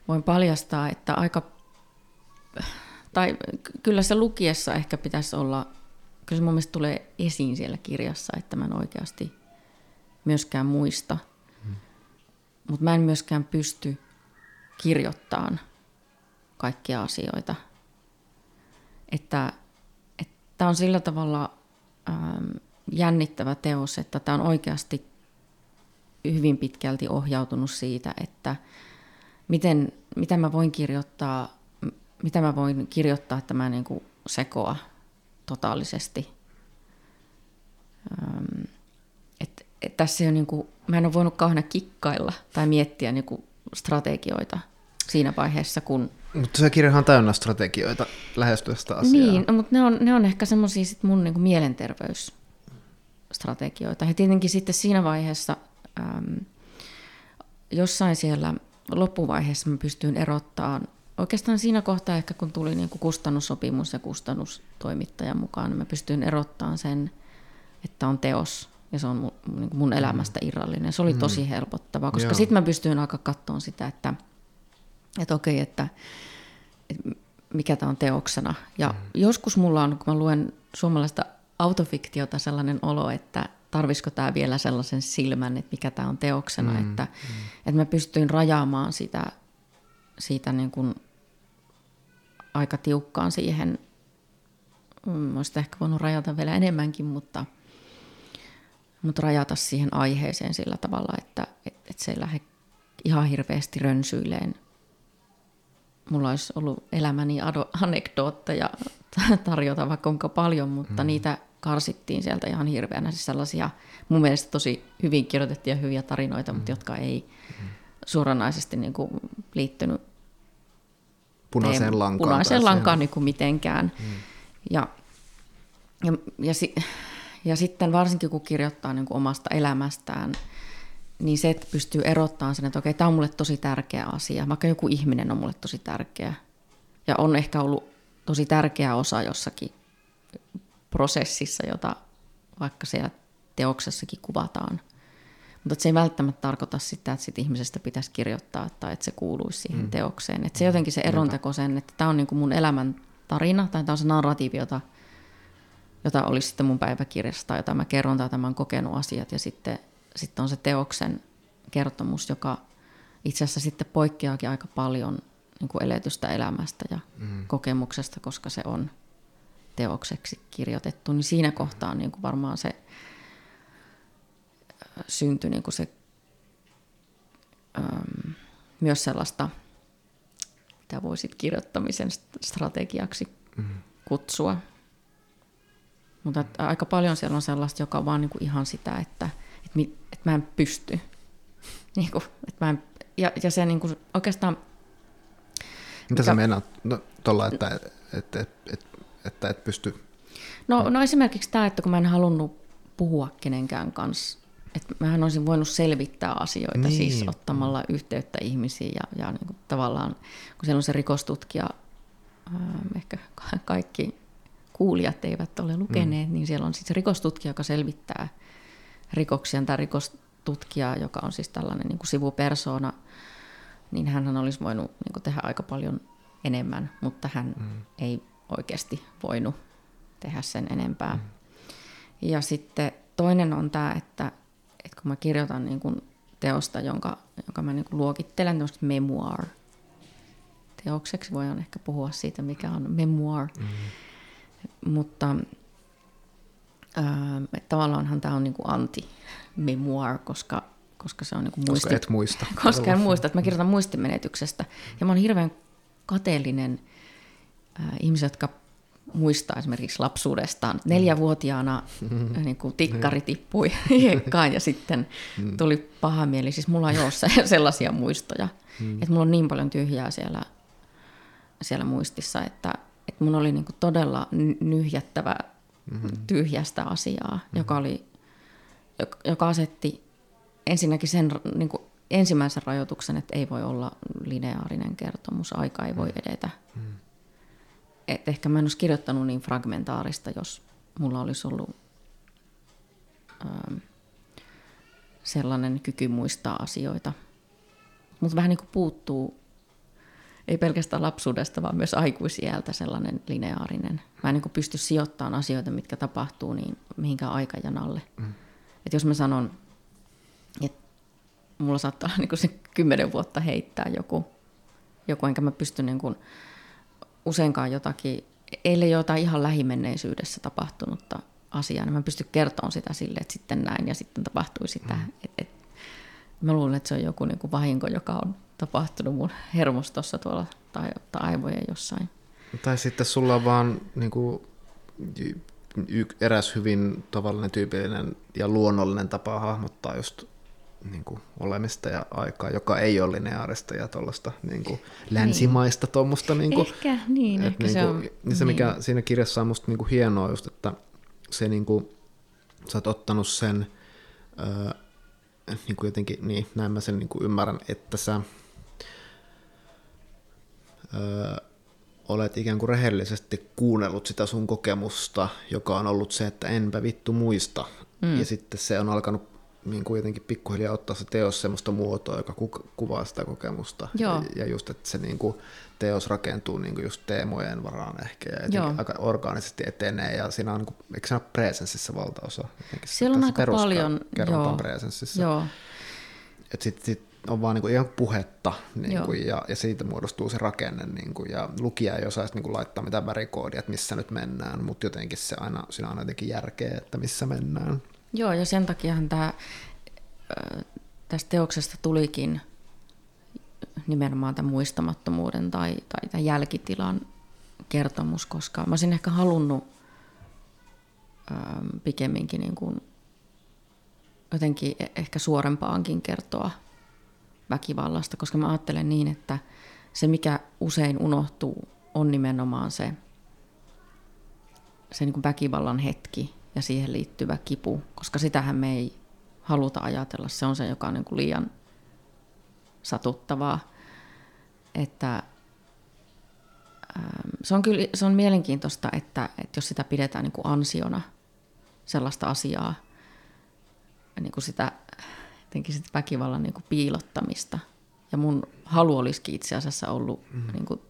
voin paljastaa, että aika, tai kyllä se lukiessa ehkä pitäisi olla kyllä se mun mielestä tulee esiin siellä kirjassa, että mä en oikeasti myöskään muista. Hmm. Mutta mä en myöskään pysty kirjoittamaan kaikkia asioita. Että tämä on sillä tavalla ähm, jännittävä teos, että tämä on oikeasti hyvin pitkälti ohjautunut siitä, että miten, mitä mä voin kirjoittaa, mitä mä voin kirjoittaa, että mä niin kuin sekoa totaalisesti. Ähm, et, et tässä ei ole niin kuin, mä en ole voinut kauhean kikkailla tai miettiä niin kuin strategioita siinä vaiheessa, kun... Mutta se kirjahan on täynnä strategioita lähestyä sitä asiaa. Niin, no, mutta ne on, ne on ehkä semmoisia sit mun niin kuin mielenterveysstrategioita. Ja tietenkin sitten siinä vaiheessa, äm, jossain siellä loppuvaiheessa mä pystyin erottamaan oikeastaan siinä kohtaa ehkä kun tuli niin kuin kustannussopimus ja kustannustoimittaja mukaan, niin mä pystyin erottamaan sen, että on teos ja se on mun, niin kuin mun elämästä irrallinen. Se oli mm. tosi helpottavaa, koska sitten mä pystyin aika katsoa sitä, että, että okei, että, että mikä tämä on teoksena. Ja mm. joskus mulla on, kun mä luen suomalaista autofiktiota, sellainen olo, että tarvisiko tämä vielä sellaisen silmän, että mikä tämä on teoksena, mm, että, mm. että mä pystyin rajaamaan sitä, siitä niin kuin aika tiukkaan siihen. Mm, Olisin ehkä voinut rajata vielä enemmänkin, mutta, mutta rajata siihen aiheeseen sillä tavalla, että, että, että se ei lähde ihan hirveästi rönsyileen. Mulla olisi ollut elämäni anekdootteja tarjota vaikka kuinka paljon, mutta mm. niitä karsittiin sieltä ihan hirveänä. Siis sellaisia mun mielestä tosi hyvin kirjoitettuja hyviä tarinoita, mm. mutta jotka ei mm. suoranaisesti niin kuin liittynyt punaiseen lankaan, punaiseen lankaan niin kuin mitenkään. Mm. Ja, ja, ja, si, ja sitten varsinkin kun kirjoittaa niin kuin omasta elämästään, niin se, että pystyy erottamaan sen, että okei, tämä on mulle tosi tärkeä asia, vaikka joku ihminen on mulle tosi tärkeä. Ja on ehkä ollut tosi tärkeä osa jossakin prosessissa, jota vaikka siellä teoksessakin kuvataan. Mutta se ei välttämättä tarkoita sitä, että sit ihmisestä pitäisi kirjoittaa tai että se kuuluisi siihen mm. teokseen. Että se jotenkin se eronteko sen, että tämä on niin kuin mun elämän tarina tai tämä on se narratiivi, jota, jota olisi sitten mun päiväkirjasta, jota mä kerron tai mä oon kokenut asiat ja sitten, sitten on se teoksen kertomus, joka itse asiassa sitten poikkeaakin aika paljon niin kuin eletystä elämästä ja mm. kokemuksesta, koska se on teokseksi kirjoitettu, niin siinä kohtaa niin kuin varmaan se syntyi niin kuin se, ähm, myös sellaista, mitä voisit kirjoittamisen strategiaksi mm. kutsua. Mutta aika paljon siellä on sellaista, joka on vaan niin kuin ihan sitä, että, että, mi, että mä en pysty. niin kuin, että mä en, ja, ja se niin kuin oikeastaan... Mitä sä meinaat no, tuolla, että, että, että, että, että et pysty... No, no esimerkiksi tämä, että kun mä en halunnut puhua kenenkään kanssa että mähän olisin voinut selvittää asioita niin. siis ottamalla yhteyttä ihmisiin ja, ja niin kuin tavallaan, kun siellä on se rikostutkija, ää, ehkä kaikki kuulijat eivät ole lukeneet, mm. niin siellä on siis rikostutkija, joka selvittää rikoksia, tai rikostutkija, joka on siis tällainen niin kuin sivupersona, niin hän olisi voinut niin kuin tehdä aika paljon enemmän, mutta hän mm. ei oikeasti voinut tehdä sen enempää. Mm. Ja sitten toinen on tämä, että että kun mä kirjoitan niin kuin teosta, jonka, jonka mä niin kuin luokittelen memoir teokseksi, voidaan ehkä puhua siitä, mikä on memoir, mm-hmm. mutta äh, tavallaanhan tämä on niin kuin anti-memoir, koska, koska se on niin kuin muisti... Koska et muista. Koska en muista, että mä kirjoitan muistimenetyksestä. Ja mä oon hirveän kateellinen äh, ihmiset, jotka muistaa esimerkiksi lapsuudestaan. Neljävuotiaana mm. niin kuin tikkari tippui hiekkaan ja sitten mm. tuli paha mieli. Siis mulla ei ole sellaisia muistoja. Mm. Että mulla on niin paljon tyhjää siellä, siellä muistissa, että, että mun oli niin kuin todella nyhjättävä mm-hmm. tyhjästä asiaa, mm-hmm. joka, oli, joka asetti ensinnäkin sen niin kuin ensimmäisen rajoituksen, että ei voi olla lineaarinen kertomus, aika ei voi mm. edetä. Mm että ehkä mä en olisi kirjoittanut niin fragmentaarista, jos mulla olisi ollut ähm, sellainen kyky muistaa asioita. Mutta vähän niin kuin puuttuu, ei pelkästään lapsuudesta, vaan myös aikuisieltä sellainen lineaarinen. Mä en niin pysty sijoittamaan asioita, mitkä tapahtuu, niin mihinkään aikajanalle. Mm. Et jos mä sanon, että mulla saattaa olla niin se kymmenen vuotta heittää joku, joku enkä mä pysty niin kuin, useinkaan jotakin, ellei jotain ihan lähimenneisyydessä tapahtunutta asiaa, niin mä pystyn kertomaan sitä sille, että sitten näin ja sitten tapahtui sitä. Mm. Et, et, mä luulen, että se on joku niin kuin vahinko, joka on tapahtunut mun hermostossa tuolla tai, tai aivojen jossain. Tai sitten sulla on vaan niin kuin, eräs hyvin tavallinen, tyypillinen ja luonnollinen tapa hahmottaa just niin kuin, olemista ja aikaa, joka ei ole lineaarista ja tuollaista niin kuin, länsimaista tuommoista. Niin kuin, ehkä, niin, että, ehkä niin kuin, se on. Se, mikä niin. siinä kirjassa on musta niin kuin, hienoa just, että se niin kuin, sä oot ottanut sen, öö, niin kuin jotenkin, niin näin mä sen niin kuin ymmärrän, että sä öö, olet ikään kuin rehellisesti kuunnellut sitä sun kokemusta, joka on ollut se, että enpä vittu muista. Mm. Ja sitten se on alkanut niin kuin jotenkin pikkuhiljaa ottaa se teos semmoista muotoa, joka ku- kuvaa sitä kokemusta. Joo. Ja, ja just, että se niin kuin, teos rakentuu niin kuin just teemojen varaan ehkä ja aika orgaanisesti etenee ja siinä on, niin kuin, eikö siinä ole presenssissä valtaosa? Siellä on aika paljon, kerronta on joo. presenssissä. Joo, Että sitten sit on vaan niinku ihan puhetta niin Joo. kuin, ja, ja siitä muodostuu se rakenne niin kuin, ja lukija ei osaisi niin kuin, laittaa mitään värikoodia, että missä nyt mennään, mutta jotenkin se aina, siinä on aina jotenkin järkeä, että missä mennään. Joo, ja sen takiahan tämä, tästä teoksesta tulikin nimenomaan tämän muistamattomuuden tai, tai tämän jälkitilan kertomus, koska mä olisin ehkä halunnut pikemminkin niin kuin jotenkin e- ehkä suorempaankin kertoa väkivallasta, koska mä ajattelen niin, että se mikä usein unohtuu on nimenomaan se, se niin väkivallan hetki ja siihen liittyvä kipu, koska sitähän me ei haluta ajatella. Se on se, joka on niin kuin liian satuttavaa. Että, ähm, se on kyllä se on mielenkiintoista, että, että jos sitä pidetään niin kuin ansiona sellaista asiaa, niin kuin sitä, jotenkin sitä väkivallan niin kuin piilottamista. Ja mun halu olisikin itse asiassa ollut mm. niin kuin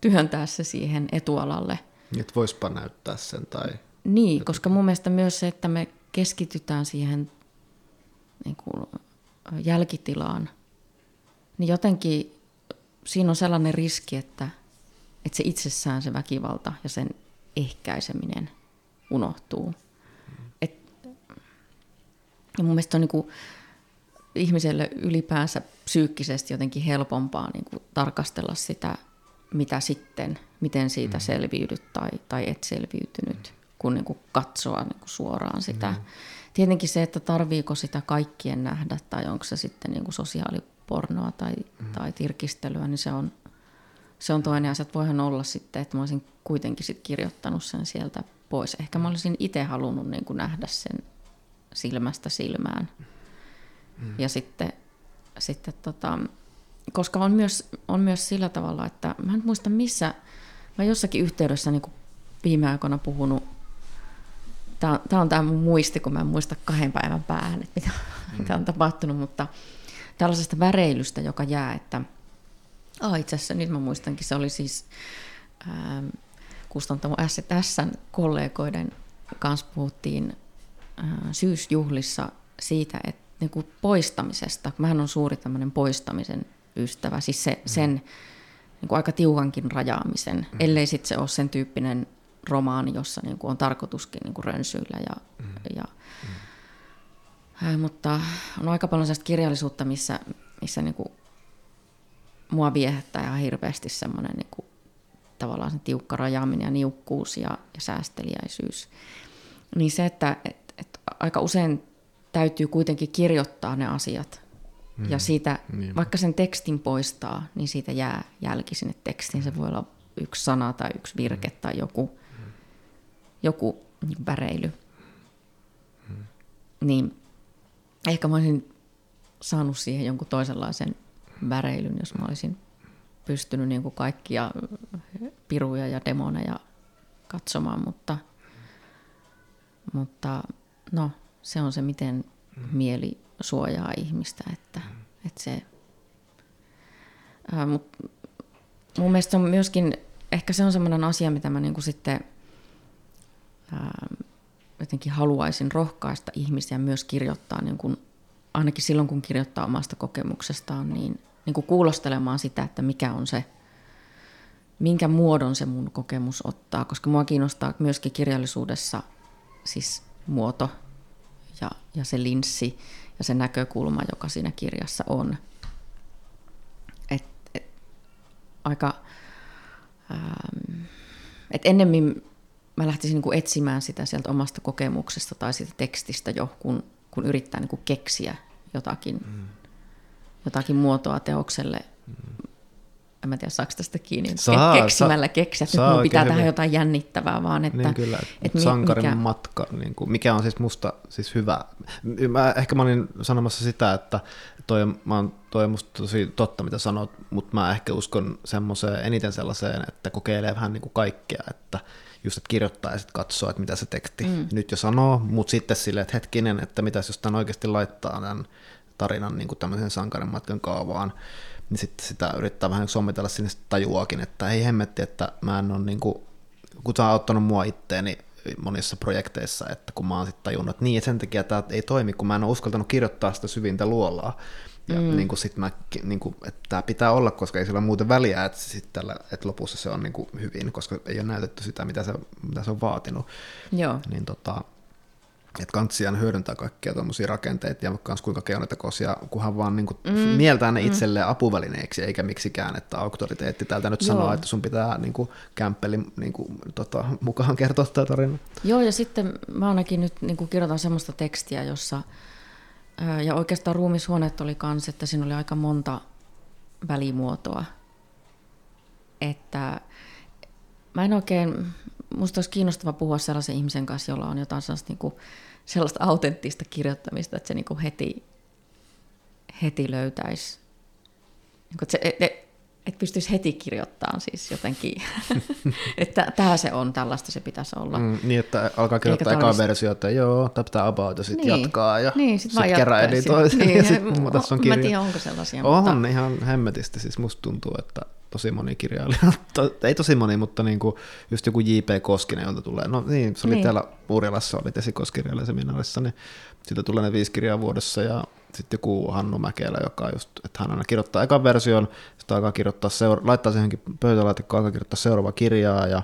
työntää se siihen etualalle. Että voispa näyttää sen tai... Niin, koska mun mielestä myös se, että me keskitytään siihen niin kuin jälkitilaan, niin jotenkin siinä on sellainen riski, että, että se itsessään se väkivalta ja sen ehkäiseminen unohtuu. Et, ja mun mielestä on niin kuin ihmiselle ylipäänsä psyykkisesti jotenkin helpompaa niin kuin tarkastella sitä, mitä sitten, miten siitä selviydyt tai, tai et selviytynyt, kun niin kuin katsoa niin kuin suoraan sitä. Tietenkin se, että tarviiko sitä kaikkien nähdä tai onko se sitten niin kuin sosiaalipornoa tai, tai tirkistelyä, niin se on, se on toinen asia. Että Voihan olla sitten, että mä olisin kuitenkin sit kirjoittanut sen sieltä pois. Ehkä mä olisin itse halunnut niin kuin nähdä sen silmästä silmään. Ja sitten, sitten tota, koska on myös, on myös sillä tavalla, että mä en muista missä, mä jossakin yhteydessä niin kuin viime aikoina puhunut, tämä on, on tämä mun muisti, kun mä en muista kahden päivän päähän, että mitä, mm. on tapahtunut, mutta tällaisesta väreilystä, joka jää, että ah, itse asiassa nyt mä muistankin, se oli siis ähm, kustantamo SSN kollegoiden kanssa puhuttiin äh, syysjuhlissa siitä, että niin kuin poistamisesta, mähän on suuri tämmöinen poistamisen ystävä, siis se, sen niin kuin aika tiukankin rajaamisen, mm. ellei sitten se ole sen tyyppinen romaani, jossa niin kuin on tarkoituskin niin kuin rönsyillä. Ja, mm. ja, mm. Äh, mutta on aika paljon sellaista kirjallisuutta, missä, missä niin kuin mua viehättää ihan hirveästi semmoinen niin kuin, tavallaan se tiukka rajaaminen ja niukkuus ja, ja säästeliäisyys. Niin se, että et, et aika usein täytyy kuitenkin kirjoittaa ne asiat. Mm. Ja siitä, niin. vaikka sen tekstin poistaa, niin siitä jää jälki sinne tekstiin. Se voi olla yksi sana tai yksi virke mm. tai joku, mm. joku väreily. Mm. Niin ehkä mä olisin saanut siihen jonkun toisenlaisen väreilyn, jos mä olisin pystynyt niin kuin kaikkia piruja ja demoneja katsomaan, mutta, mutta no, se on se, miten mieli suojaa ihmistä, että, että se, ää, mut mun mielestä on myöskin, ehkä se on semmoinen asia, mitä mä niinku sitten ää, jotenkin haluaisin rohkaista ihmisiä myös kirjoittaa, niin kun, ainakin silloin kun kirjoittaa omasta kokemuksestaan, niin, niin kuulostelemaan sitä, että mikä on se, minkä muodon se mun kokemus ottaa, koska mua kiinnostaa myöskin kirjallisuudessa siis muoto ja, ja se linssi ja se näkökulma, joka siinä kirjassa on. Et, et, aika, ähm, et ennemmin mä lähtisin niinku etsimään sitä sieltä omasta kokemuksesta tai siitä tekstistä jo, kun, kun yrittää niinku keksiä jotakin, mm. jotakin muotoa teokselle. Mm. En mä tiedä saako tästä kiinni, Saa, ke- keksimällä keksiä, että saa mun pitää hyvin. jotain jännittävää, vaan että, niin kyllä, että sankarin mikä, matka, niin kuin, mikä on siis musta siis hyvä. Mä, ehkä mä olin sanomassa sitä, että toi, mä oon, toi on musta tosi totta, mitä sanot, mutta mä ehkä uskon semmoiseen, eniten sellaiseen, että kokeilee vähän niin kuin kaikkea, että just että kirjoittaa ja sitten katsoo, että mitä se teksti mm. nyt jo sanoo, mutta sitten silleen, että hetkinen, että mitä jos tämän oikeasti laittaa tämän tarinan niin kuin tämmöisen sankarin matkan kaavaan, niin sitten sitä yrittää vähän sommitella sinne tajuakin, että ei hemmetti, että mä en ole niin kuin, kun tämä on auttanut mua itteeni monissa projekteissa, että kun mä oon sitten tajunnut, että niin, että sen takia tämä ei toimi, kun mä en ole uskaltanut kirjoittaa sitä syvintä luolaa. Ja mm. niin kuin sit mä, niin kuin, että tämä pitää olla, koska ei sillä ole muuten väliä, että, sit tällä, että lopussa se on niin kuin hyvin, koska ei ole näytetty sitä, mitä se, mitä se on vaatinut. joo, Niin tota, että kantsiaan hyödyntää kaikkia tuommoisia rakenteita ja myös kuinka keinotekoisia, kunhan vaan niin kuin mm, mieltää ne itselleen apuvälineeksi, eikä miksikään, että auktoriteetti täältä nyt Joo. sanoo, että sun pitää niin kuin, kämppelin niin kuin, tota, mukaan kertoa tämä tarina. Joo, ja sitten mä ainakin nyt niin kuin kirjoitan semmoista tekstiä, jossa, ja oikeastaan ruumishuoneet oli kans, että siinä oli aika monta välimuotoa. Että mä en oikein, musta olisi kiinnostava puhua sellaisen ihmisen kanssa, jolla on jotain sellaista, niin kuin, sellaista autenttista kirjoittamista, että se niin heti, heti löytäisi, niin kuin, että se, et, et, et pystyisi heti kirjoittamaan siis jotenkin, että tämä se on, tällaista se pitäisi olla. Mm, niin, että alkaa kirjoittaa Eikä eka tarvitsisi- versio, että joo, tämä pitää about, ja sitten Niin. jatkaa, ja Niin, sit vaan sit kerran editoi Niin, ja sitten tässä on Mä kirja. tiedän, onko sellaisia. On mutta, ihan hemmetisti, siis musta tuntuu, että tosi moni kirjailija, to, ei tosi moni, mutta niin kuin just joku J.P. Koskinen, jolta tulee, no niin, se oli Niin. täällä Urjalassa, oli esikoiskirjailijaseminaarissa, niin siitä tulee ne viisi kirjaa vuodessa ja sitten joku Hannu Mäkelä, joka just, että hän aina kirjoittaa ekan version, sitten alkaa kirjoittaa, seura- laittaa sen johonkin pöytälaatikkoon, alkaa kirjoittaa seuraavaa kirjaa ja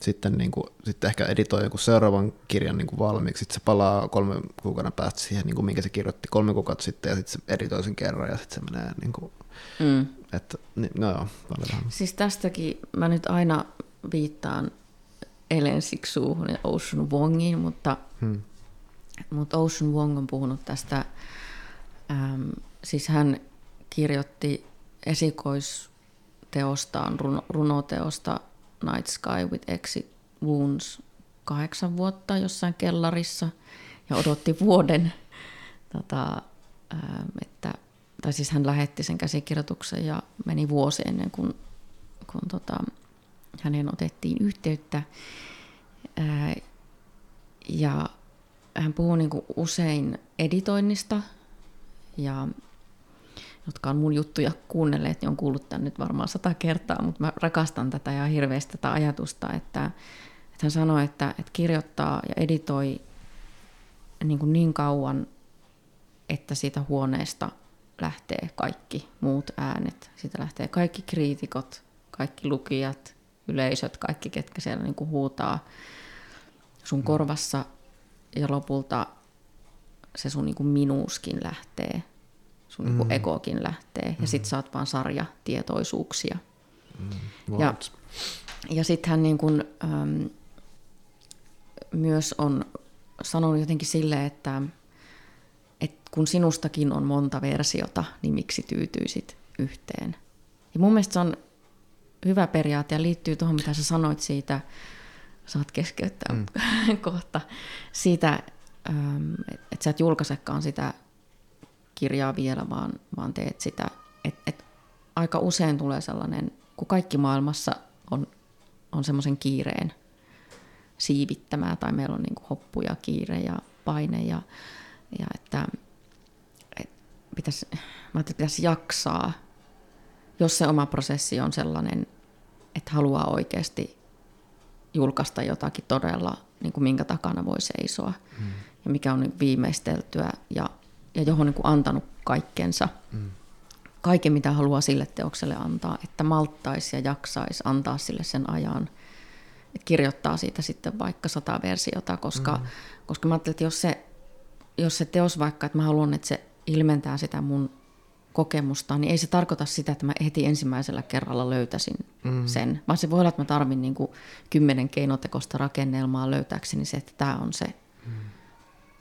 sitten, niin kuin, sitten ehkä editoi joku seuraavan kirjan niin kuin valmiiksi, sitten se palaa kolme kuukauden päästä siihen, niin kuin minkä se kirjoitti kolme kuukautta sitten ja sitten se editoi sen kerran ja sitten se menee niin kuin, mm. Että, niin, no joo, valitaan. Siis tästäkin mä nyt aina viittaan Ellen Siksuuhun ja Ocean Wongiin, mutta, Hmm. mutta Ocean Wong on puhunut tästä, äm, siis hän kirjoitti esikoisteostaan, runo, runoteosta Night Sky with Exit Wounds kahdeksan vuotta jossain kellarissa ja odotti vuoden, tota, että, tai siis hän lähetti sen käsikirjoituksen ja meni vuosi ennen kuin, kun tota, häneen otettiin yhteyttä. Ää, ja hän puhuu niin kuin usein editoinnista, ja jotka on mun juttuja kuunnelleet, niin on kuullut tämän nyt varmaan sata kertaa, mutta mä rakastan tätä ja hirveästi tätä ajatusta, että, että hän sanoi, että, että kirjoittaa ja editoi niin, kuin niin kauan, että siitä huoneesta lähtee kaikki muut äänet. Siitä lähtee kaikki kriitikot, kaikki lukijat, yleisöt, kaikki, ketkä siellä niin kuin huutaa sun korvassa. Ja lopulta se sun niin kuin minuuskin lähtee, sun niin kuin egokin lähtee. Ja sit sä oot vaan sarja tietoisuuksia. Ja, Words. ja sitten hän niin kuin, äm, myös on sanonut jotenkin silleen, että, että kun sinustakin on monta versiota, niin miksi tyytyisit yhteen? Ja mun mielestä se on hyvä periaate ja liittyy tuohon, mitä sä sanoit siitä, saat keskeyttää mm. kohta, siitä, äm, että sä et julkaisekaan sitä kirjaa vielä, vaan, vaan teet sitä. Et, et aika usein tulee sellainen, kun kaikki maailmassa on, on semmoisen kiireen siivittämää, tai meillä on niin kuin hoppu ja kiire ja paine, ja, ja että et pitäisi, mä että pitäisi jaksaa, jos se oma prosessi on sellainen, että haluaa oikeasti julkaista jotakin todella, niin kuin minkä takana voi seisoa, mm. ja mikä on viimeisteltyä, ja, ja johon niin kuin antanut kaikkensa, mm. kaiken mitä haluaa sille teokselle antaa, että malttaisi ja jaksaisi antaa sille sen ajan, että kirjoittaa siitä sitten vaikka sata versiota, koska, mm. koska mä ajattelin, että jos se, jos se teos vaikka, että mä haluan, että se ilmentää sitä mun kokemusta, niin ei se tarkoita sitä, että mä heti ensimmäisellä kerralla löytäisin mm. sen, vaan se voi olla, että mä tarvin niin kuin kymmenen keinotekoista rakennelmaa löytääkseni se, että tämä on se. Mm.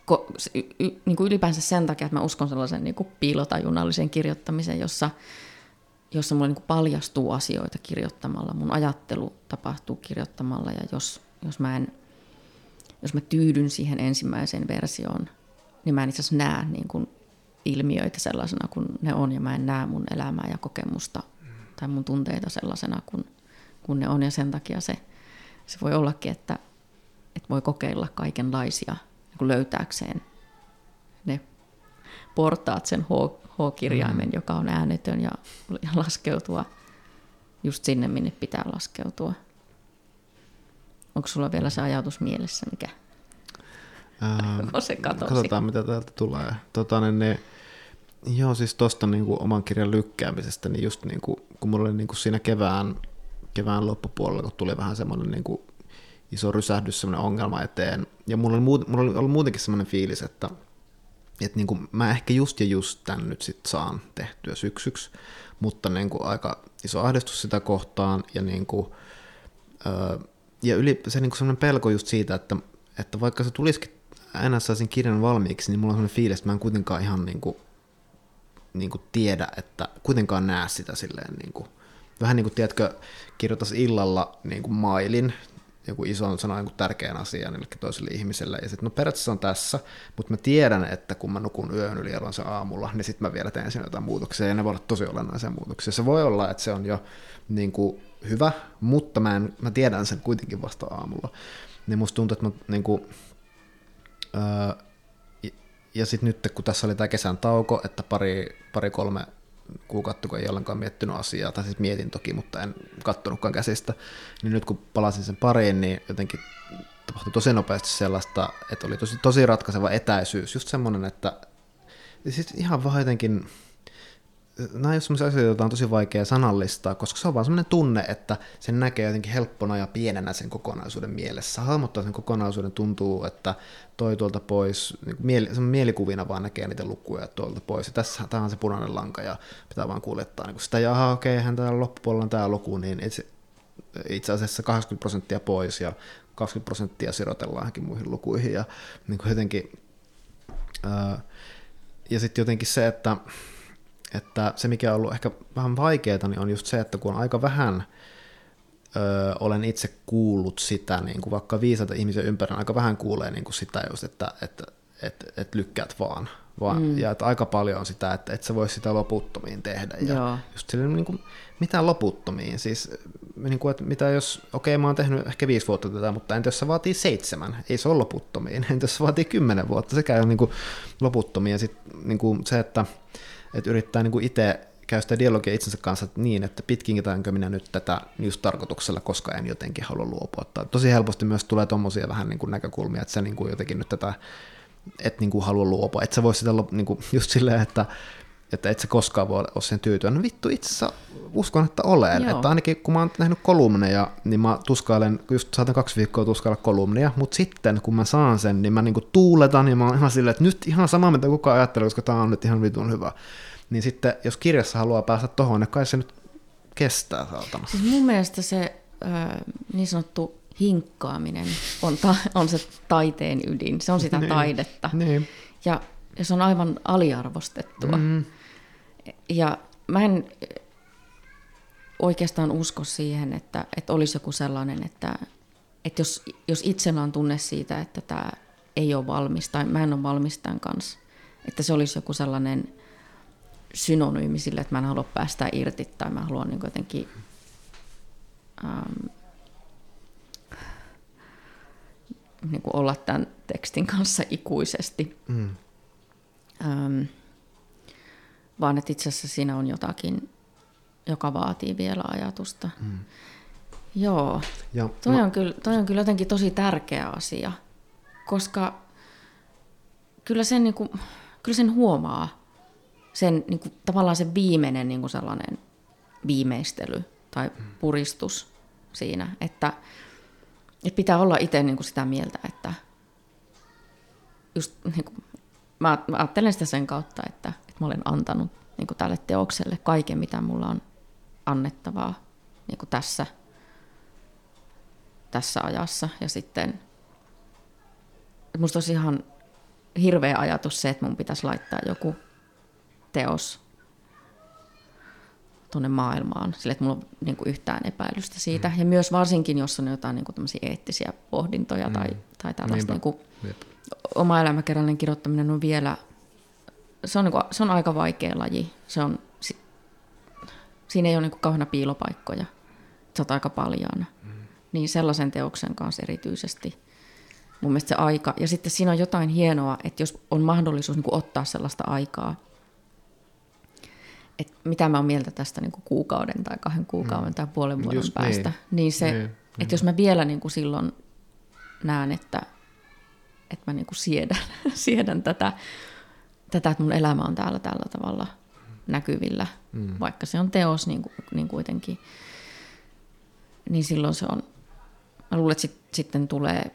Ko, se y, y, niin kuin ylipäänsä sen takia, että mä uskon sellaisen niin kuin piilotajunnallisen kirjoittamisen, jossa, jossa mulle niin paljastuu asioita kirjoittamalla. Mun ajattelu tapahtuu kirjoittamalla ja jos, jos, mä en, jos mä tyydyn siihen ensimmäiseen versioon, niin mä en itse asiassa näe niin kuin ilmiöitä sellaisena kuin ne on ja mä en näe mun elämää ja kokemusta tai mun tunteita sellaisena kuin, kuin ne on ja sen takia se, se voi ollakin, että, että voi kokeilla kaikenlaisia niin löytääkseen ne portaat sen H, H-kirjaimen, mm. joka on äänetön ja, ja laskeutua just sinne, minne pitää laskeutua. Onko sulla vielä se ajatus mielessä, mikä Ähm, se katosi? Katsotaan, mitä täältä tulee. Tota, niin, niin, joo, siis tuosta niin kuin, oman kirjan lykkäämisestä, niin just niin kuin, kun mulla oli niin kuin siinä kevään, kevään loppupuolella, kun tuli vähän semmoinen niin kuin, iso rysähdys, semmoinen ongelma eteen, ja mulla oli, muut, mulla oli ollut muutenkin semmoinen fiilis, että että niin kuin mä ehkä just ja just tän nyt sit saan tehtyä syksyksi, mutta niin kuin aika iso ahdistus sitä kohtaan ja, niin kuin, öö, ja yli, se niin kuin pelko just siitä, että, että vaikka se tulisikin aina saisin kirjan valmiiksi, niin mulla on sellainen fiilis, että mä en kuitenkaan ihan niin kuin, niin kuin tiedä, että kuitenkaan näe sitä silleen niin kuin, vähän niin kuin, tiedätkö, kirjoittaisi illalla niin kuin mailin joku iso sana joku tärkeän asian eli toiselle ihmiselle. Ja sitten no periaatteessa on tässä, mutta mä tiedän, että kun mä nukun yön yli se aamulla, niin sitten mä vielä teen siinä jotain muutoksia, ja ne voi olla tosi olennaisia muutoksia. Se voi olla, että se on jo niin kuin, hyvä, mutta mä, en, mä tiedän sen kuitenkin vasta aamulla. Niin musta tuntuu, että mä niin kuin, öö, ja sitten nyt, kun tässä oli tämä kesän tauko, että pari, pari kolme kuukautta, kun ei ollenkaan miettinyt asiaa, tai siis mietin toki, mutta en kattonutkaan käsistä, niin nyt kun palasin sen pariin, niin jotenkin tapahtui tosi nopeasti sellaista, että oli tosi, tosi ratkaiseva etäisyys, just semmoinen, että siis ihan vaan jotenkin nämä on sellaisia asioita, joita on tosi vaikea sanallistaa, koska se on vaan sellainen tunne, että sen näkee jotenkin helppona ja pienenä sen kokonaisuuden mielessä. Hahmottaa sen kokonaisuuden tuntuu, että toi tuolta pois, niin mieli, mielikuvina vaan näkee niitä lukuja tuolta pois. Ja tässä tämä on se punainen lanka ja pitää vaan kuljettaa niin sitä, ja okei, okay, täällä loppupuolella on tämä luku, niin itse, itse asiassa 80 prosenttia pois ja 20 prosenttia sirotellaan johonkin muihin lukuihin. Ja niin kuin jotenkin, ää, ja sitten jotenkin se, että että se mikä on ollut ehkä vähän vaikeaa, niin on just se, että kun on aika vähän öö, olen itse kuullut sitä, niin kuin vaikka viisaita ihmisiä ympärillä, aika vähän kuulee niin kuin sitä just, että, että, että, että lykkäät vaan. vaan mm. Ja että aika paljon on sitä, että et sä voi sitä loputtomiin tehdä. Ja Joo. just silleen, niin kuin, mitä loputtomiin? Siis, niin kuin, että mitä jos, okei okay, mä oon tehnyt ehkä viisi vuotta tätä, mutta entä jos se vaatii seitsemän? Ei se ole loputtomiin. Entä jos se vaatii kymmenen vuotta? Sekä ei ole niin kuin, loputtomiin. Ja sitten niin kuin se, että että yrittää niin kuin itse käy sitä dialogia itsensä kanssa niin, että pitkinkitäänkö minä nyt tätä just tarkoituksella, koska en jotenkin halua luopua. Tai tosi helposti myös tulee tuommoisia vähän niin kuin näkökulmia, että sä niin kuin jotenkin nyt tätä et niin kuin halua luopua. Että sä voi sitä niin kuin just silleen, että, että et sä koskaan voi olla sen tyytyä. No vittu, itse asiassa uskon, että olen. Joo. Että ainakin kun mä oon nähnyt kolumneja, niin mä tuskailen, just saatan kaksi viikkoa tuskailla kolumneja, mutta sitten kun mä saan sen, niin mä niinku tuuletan ja mä oon ihan silleen, että nyt ihan sama mitä kukaan ajattelee, koska tää on nyt ihan vitun hyvä. Niin sitten, jos kirjassa haluaa päästä tohon, niin kai se nyt kestää saatana. Siis mun mielestä se äh, niin sanottu hinkkaaminen on, ta- on se taiteen ydin. Se on sitä niin, taidetta. Niin. Ja, ja se on aivan aliarvostettua. Mm. Ja mä en oikeastaan usko siihen, että, että olisi joku sellainen, että, että jos, jos itsellä on tunne siitä, että tämä ei ole valmis tai mä en ole valmis tämän kanssa, että se olisi joku sellainen synonyymi sille, että mä en halua päästä irti tai mä haluan niin jotenkin ähm, niin kuin olla tämän tekstin kanssa ikuisesti. Mm. Ähm, vaan että itse asiassa siinä on jotakin, joka vaatii vielä ajatusta. Mm. Joo, ja toi, mä... on kyllä, toi on kyllä jotenkin tosi tärkeä asia, koska kyllä sen, niin kuin, kyllä sen huomaa, sen niin kuin, tavallaan se viimeinen niin kuin sellainen viimeistely tai mm. puristus siinä, että, että pitää olla itse niin kuin sitä mieltä, että just niin kuin, mä, mä ajattelen sitä sen kautta, että, että mä olen antanut niin kuin tälle teokselle kaiken, mitä mulla on annettavaa niin kuin tässä, tässä ajassa. Ja sitten musta olisi ihan hirveä ajatus se, että mun pitäisi laittaa joku teos tuonne maailmaan, sille että mulla on niin kuin yhtään epäilystä siitä. Mm. Ja myös varsinkin, jos on jotain niin kuin eettisiä pohdintoja mm. tai, tai tällaista niin kuin, oma elämäkerrallinen kirjoittaminen on vielä, se on, niin kuin, se on aika vaikea laji. Se on, siinä ei ole niin kuin kauheana piilopaikkoja. Se on aika paljon. Mm. Niin sellaisen teoksen kanssa erityisesti mun mielestä se aika. Ja sitten siinä on jotain hienoa, että jos on mahdollisuus niin kuin ottaa sellaista aikaa, että mitä mä oon mieltä tästä niin kuin kuukauden tai kahden kuukauden mm. tai puolen vuoden Just päästä, niin, niin se, niin. että mm. jos mä vielä niin kuin silloin näen, että, että mä niin kuin siedän, siedän tätä, tätä, että mun elämä on täällä tällä tavalla näkyvillä, mm. vaikka se on teos niin, kuin, niin kuitenkin, niin silloin se on, mä luulen, että sit, sitten tulee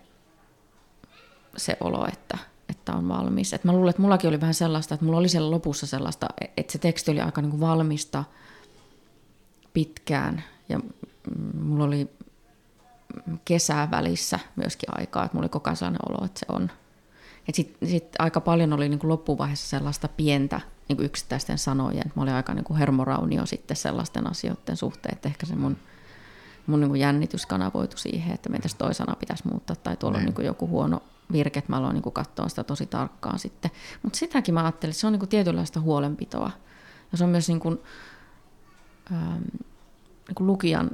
se olo, että, että on valmis. Et mä luulen, että mullakin oli vähän sellaista, että mulla oli siellä lopussa sellaista, että se teksti oli aika niin kuin valmista pitkään ja mulla oli kesää välissä myöskin aikaa, että mulla oli koko ajan sellainen olo, että se on. Sitten sit aika paljon oli niin kuin loppuvaiheessa sellaista pientä niin kuin yksittäisten sanojen. Mä olin aika niin kuin hermoraunio sitten sellaisten asioiden suhteen, että ehkä se mun, mun niin kuin jännitys kanavoitu siihen, että meitä toi sana pitäisi muuttaa tai tuolla on niin. niin kuin joku huono virke, että mä aloin niin katsoa sitä tosi tarkkaan sitten. Mutta sitäkin mä ajattelin, että se on niin tietynlaista huolenpitoa. Ja se on myös niin kuin, ähm, niin kuin lukijan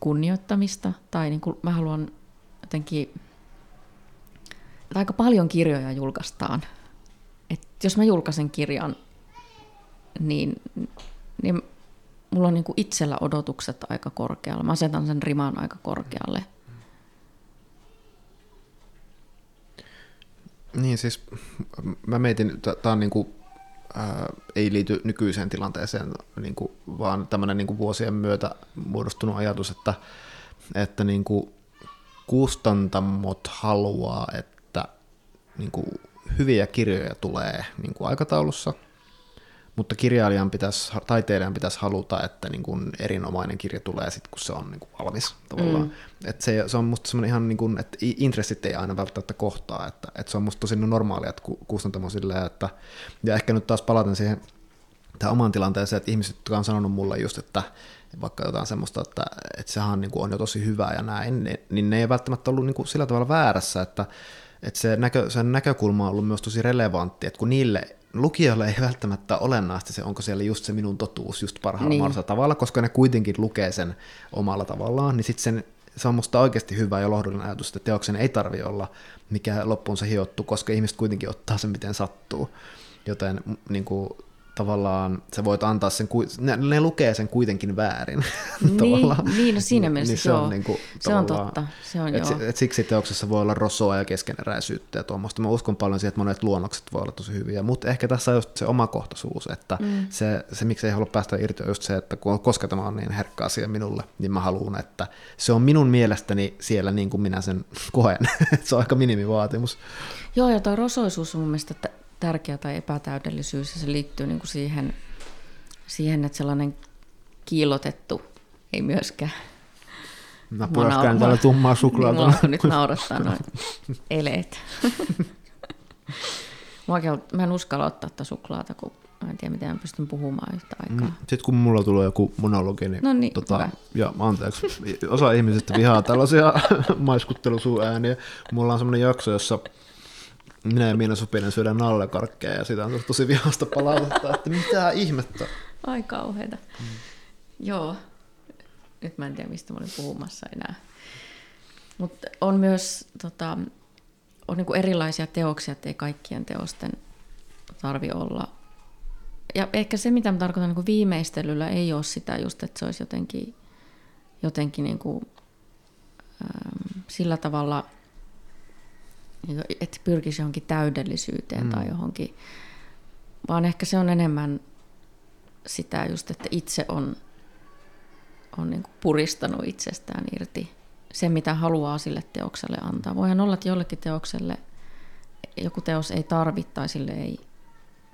kunnioittamista, tai niin kuin mä haluan jotenkin, että aika paljon kirjoja julkaistaan. Et jos mä julkaisen kirjan, niin, niin mulla on niin kuin itsellä odotukset aika korkealla. Mä asetan sen riman aika korkealle – Niin siis mä mietin, tämä on niin kuin, ää, ei liity nykyiseen tilanteeseen, niin kuin, vaan tämmöinen niin kuin vuosien myötä muodostunut ajatus, että, että niin kuin kustantamot haluaa, että niin kuin hyviä kirjoja tulee niin kuin aikataulussa – mutta kirjailijan pitäisi, taiteilijan pitäisi haluta, että niin kuin erinomainen kirja tulee sitten, kun se on niin kuin valmis tavallaan. Mm. Et se, se on musta semmoinen ihan, niin kuin, että intressit ei aina välttämättä kohtaa, että, että se on musta tosi normaalia, että kustantamo silleen, että, ja ehkä nyt taas palaten siihen tähän omaan tilanteeseen, että ihmiset, jotka on sanonut mulle just, että vaikka jotain semmoista, että, että sehän niin kuin on jo tosi hyvä ja näin, niin, niin ne ei välttämättä ollut niin kuin sillä tavalla väärässä, että, että se, näkö, sen näkökulma on ollut myös tosi relevantti, että kun niille lukijoille ei välttämättä olennaista se, onko siellä just se minun totuus just parhaalla niin. mahdollisella tavalla, koska ne kuitenkin lukee sen omalla tavallaan, niin sitten sen se on musta oikeasti hyvä ja lohdullinen ajatus, että teoksen ei tarvi olla mikä loppuun se hiottu, koska ihmiset kuitenkin ottaa sen miten sattuu. Joten niin kuin, tavallaan sä voit antaa sen, ne, ne lukee sen kuitenkin väärin. Niin, niin no siinä mielessä niin se joo. On niin kuin, se on totta, se on et, joo. Et siksi teoksessa voi olla rosoa ja keskeneräisyyttä ja tuommoista. Mä uskon paljon siihen, että monet luonnokset voi olla tosi hyviä, mutta ehkä tässä on just se omakohtaisuus, että mm. se, se, miksi ei halua päästä irti on just se, että koska tämä on niin herkkä asia minulle, niin mä haluan, että se on minun mielestäni siellä niin kuin minä sen koen. se on aika minimivaatimus. Joo, ja tuo rosoisuus on mun mielestä tärkeä tai epätäydellisyys ja se liittyy niin kuin siihen, siihen, että sellainen kiilotettu ei myöskään Mä puoskään täällä tummaa suklaata. Niin nyt naurattaa noin eleet. mä en uskalla ottaa tätä suklaata, kun mä en tiedä, miten mä pystyn puhumaan yhtä aikaa. Mm, Sitten kun mulla tulee joku monologi, niin, no niin tota, ja anteeksi, osa ihmisistä vihaa tällaisia ääniä. Mulla on semmoinen jakso, jossa minä ja Miina Sopinen syödään nallekarkkeja ja sitä on tosi vihasta palautetta, että mitä ihmettä. Ai kauheita. Mm. Joo, nyt mä en tiedä mistä mä olin puhumassa enää. Mutta on myös tota, on niinku erilaisia teoksia, että ei kaikkien teosten tarvi olla. Ja ehkä se, mitä mä tarkoitan niinku viimeistelyllä, ei ole sitä just, että se olisi jotenkin, jotenkin niinku, äm, sillä tavalla – että pyrkisi johonkin täydellisyyteen mm. tai johonkin, vaan ehkä se on enemmän sitä just, että itse on, on niin puristanut itsestään irti se, mitä haluaa sille teokselle antaa. Voihan olla, että jollekin teokselle joku teos ei tarvitse tai sille ei,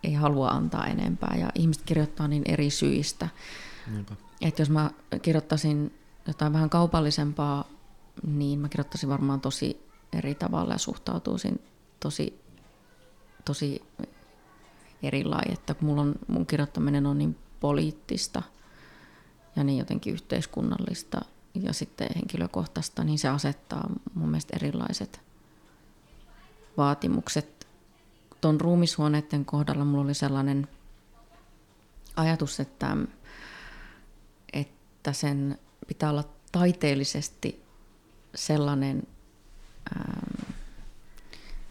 ei halua antaa enempää ja ihmiset kirjoittaa niin eri syistä. Niinpä. Että jos mä kirjoittaisin jotain vähän kaupallisempaa, niin mä kirjoittaisin varmaan tosi eri tavalla ja suhtautuisin tosi, tosi eri että mulla on, mun kirjoittaminen on niin poliittista, ja niin jotenkin yhteiskunnallista ja sitten henkilökohtaista, niin se asettaa mun mielestä erilaiset vaatimukset. Tuon ruumishuoneiden kohdalla mulla oli sellainen ajatus, että, että sen pitää olla taiteellisesti sellainen ähm,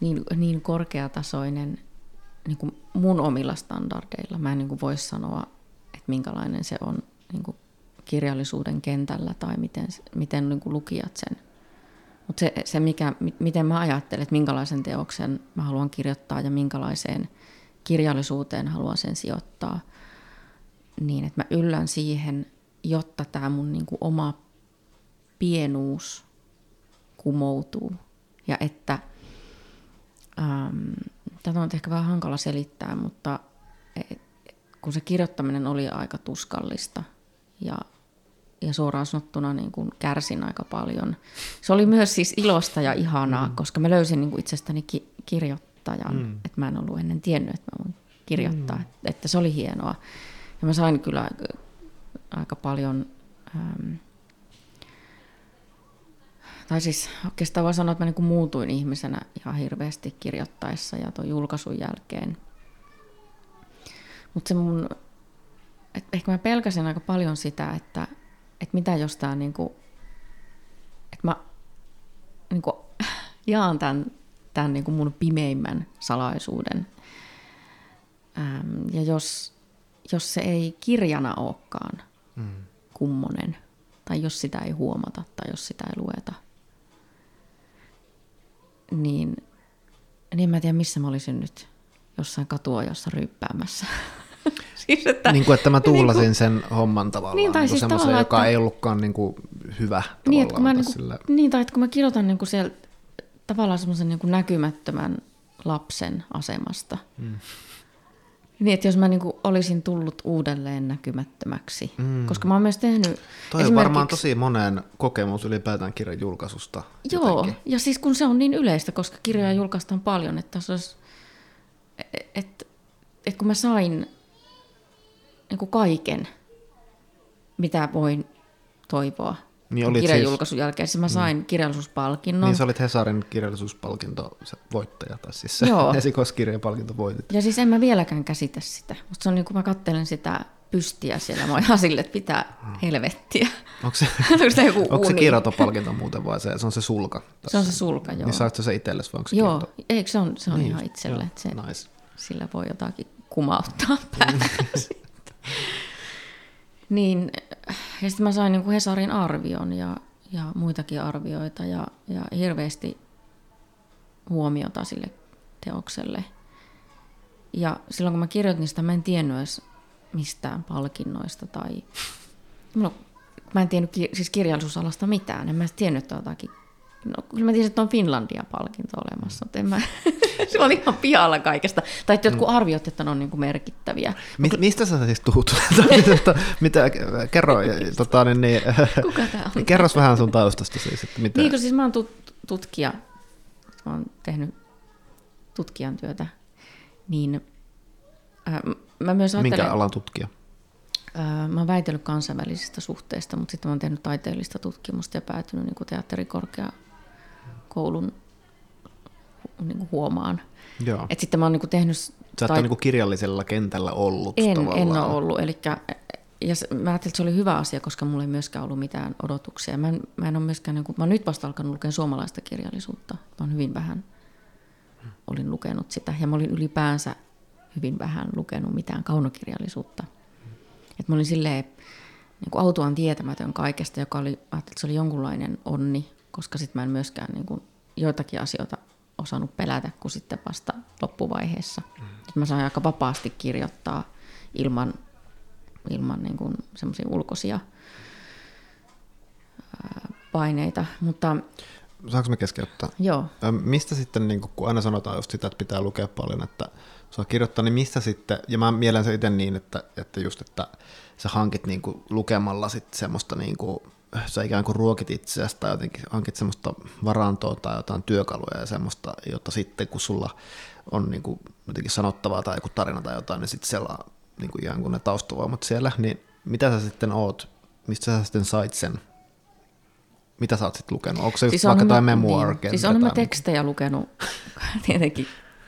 niin, niin korkeatasoinen niin kuin mun omilla standardeilla. Mä en niin kuin voi sanoa, että minkälainen se on niin kuin kirjallisuuden kentällä tai miten, miten niin kuin lukijat sen. Mutta se, se mikä, miten mä ajattelen, että minkälaisen teoksen mä haluan kirjoittaa ja minkälaiseen kirjallisuuteen haluan sen sijoittaa, niin että mä yllän siihen, jotta tämä mun niin kuin oma pienuus kumoutuu ja että ähm, tätä on ehkä vähän hankala selittää, mutta et, kun se kirjoittaminen oli aika tuskallista ja, ja suoraan sanottuna niin kuin kärsin aika paljon. Se oli myös siis ilosta ja ihanaa, mm. koska mä löysin niin kuin itsestäni ki- kirjoittajan, mm. että mä en ollut ennen tiennyt, että mä voin kirjoittaa, mm. että, että se oli hienoa. Ja mä sain kyllä aika paljon... Ähm, tai siis oikeastaan voi sanoa, että mä niin kuin muutuin ihmisenä ihan hirveästi kirjoittaessa ja tuon julkaisun jälkeen. Mutta se mun, et ehkä mä pelkäsin aika paljon sitä, että, että mitä jos tää niin kuin, että mä niin kuin jaan tämän, tämän niin kuin mun pimeimmän salaisuuden. Ähm, ja jos, jos se ei kirjana olekaan mm. kummonen, tai jos sitä ei huomata tai jos sitä ei lueta – niin, niin mä en tiedä missä mä olisin nyt jossain katuojassa ryppäämässä. siis, että, niin kuin, että mä tuulasin niin kuin, sen homman tavallaan, niin, tai niin siis semmoisen, joka että, ei ollutkaan niin kuin hyvä niin, että kun mä, niin, kuin, sillä... niin, tai että kun mä kirjoitan niin kuin siellä, tavallaan semmoisen niin kuin näkymättömän lapsen asemasta, mm. Niin, että jos mä niinku olisin tullut uudelleen näkymättömäksi. Mm. Koska mä oon myös tehnyt... Toi esimerkiksi... on varmaan tosi monen kokemus ylipäätään kirjan julkaisusta. Joo, jotenkin. ja siis kun se on niin yleistä, koska kirjoja julkaistaan paljon, että se olisi... Että et kun mä sain niin kaiken, mitä voin toivoa niin olit kirjan siis... julkaisun jälkeen. Siis mä sain mm. kirjallisuuspalkinnon. Niin sä olit Hesarin kirjallisuuspalkinto voittaja, tai siis se Joo. esikoiskirjapalkinto voitit. Ja siis en mä vieläkään käsitä sitä. Mutta se on niin kuin mä katselen sitä pystiä siellä, mä ihan sille, että pitää mm. helvettiä. Onko se, se, joku onko se kirjatopalkinto muuten vai se, se on se sulka? Tässä. Se on se sulka, joo. Niin saatko se itsellesi vai onko se Joo, eikö se on, se on niin, ihan itselle, että se, nice. sillä voi jotakin kumauttaa päälle. niin, ja sitten mä sain niin kuin Hesarin arvion ja, ja muitakin arvioita ja, ja hirveästi huomiota sille teokselle. Ja silloin kun mä kirjoitin sitä, mä en tiennyt edes mistään palkinnoista tai... Mä en tiennyt siis kirjallisuusalasta mitään, en mä tiennyt, että jotakin No, kyllä mä tiesin, että on Finlandia-palkinto olemassa, mutta en mä, se oli ihan pihalla kaikesta. Tai että jotkut mm. arviot, että ne on niin kuin merkittäviä. Mi- mistä sä siis tuut? mitä, kerro, tota, niin, niin, Kuka tää on? Kerros vähän sun taustasta siis. Että mitä... Niin, kun siis mä oon tut- tutkija, mä oon tehnyt tutkijan työtä, niin äh, mä myös ajattelen... Minkä alan tutkija? Äh, mä oon väitellyt kansainvälisistä suhteista, mutta sitten mä oon tehnyt taiteellista tutkimusta ja päätynyt niin teatterikorkea koulun niin kuin huomaan. Joo. Et sitten mä oon niin kuin tehnyt... Sä tai... niin kirjallisella kentällä ollut En, en ole ollut. Elikkä, ja mä ajattelin, että se oli hyvä asia, koska mulla ei myöskään ollut mitään odotuksia. Mä en, mä en ole myöskään, niin kuin, mä oon nyt vasta alkanut lukea suomalaista kirjallisuutta. Mä oon hyvin vähän olin lukenut sitä. Ja mä olin ylipäänsä hyvin vähän lukenut mitään kaunokirjallisuutta. Et mä olin silleen niin kuin autuaan tietämätön kaikesta, joka oli, ajattelin, että se oli jonkunlainen onni, koska sitten mä en myöskään niin kuin, joitakin asioita osannut pelätä kuin sitten vasta loppuvaiheessa. Mm. Mä sain aika vapaasti kirjoittaa ilman, ilman niin kuin semmoisia ulkoisia paineita, mutta... Saanko me keskeyttää? Joo. Mistä sitten, niin kun aina sanotaan just sitä, että pitää lukea paljon, että saa kirjoittaa, niin mistä sitten, ja mä mielen se itse niin, että, että just, että sä hankit niin kuin lukemalla sitten semmoista niin kuin sä ikään kuin ruokit itseäsi tai jotenkin hankit semmoista varantoa tai jotain työkaluja ja semmoista, jotta sitten kun sulla on niin kuin jotenkin sanottavaa tai joku tarina tai jotain, niin sitten siellä on niin kuin ihan kuin ne taustavoimat siellä, niin mitä sä sitten oot mistä sä sitten sait sen? Mitä sä oot sitten lukenut? Onko se Siis just vaikka mä- memoir? Niin, siis on mä tekstejä lukenut, tietenkin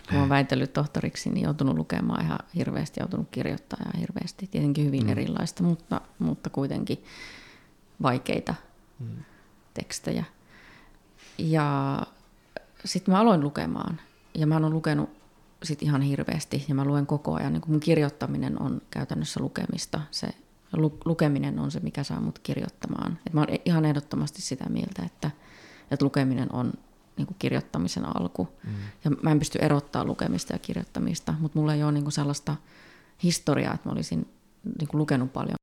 kun oon väitellyt tohtoriksi, niin joutunut lukemaan ihan hirveästi, joutunut kirjoittaa ihan hirveästi. Tietenkin hyvin mm. erilaista, mutta, mutta kuitenkin vaikeita mm. tekstejä. Ja sitten mä aloin lukemaan, ja mä oon lukenut sit ihan hirveästi, ja mä luen koko ajan. Niin mun kirjoittaminen on käytännössä lukemista, se lu- lukeminen on se, mikä saa mut kirjoittamaan. Et mä oon ihan ehdottomasti sitä mieltä, että, että lukeminen on niin kuin kirjoittamisen alku. Mm. Ja mä en pysty erottaa lukemista ja kirjoittamista, mutta mulla ei ole niin kuin sellaista historiaa, että mä olisin niin kuin lukenut paljon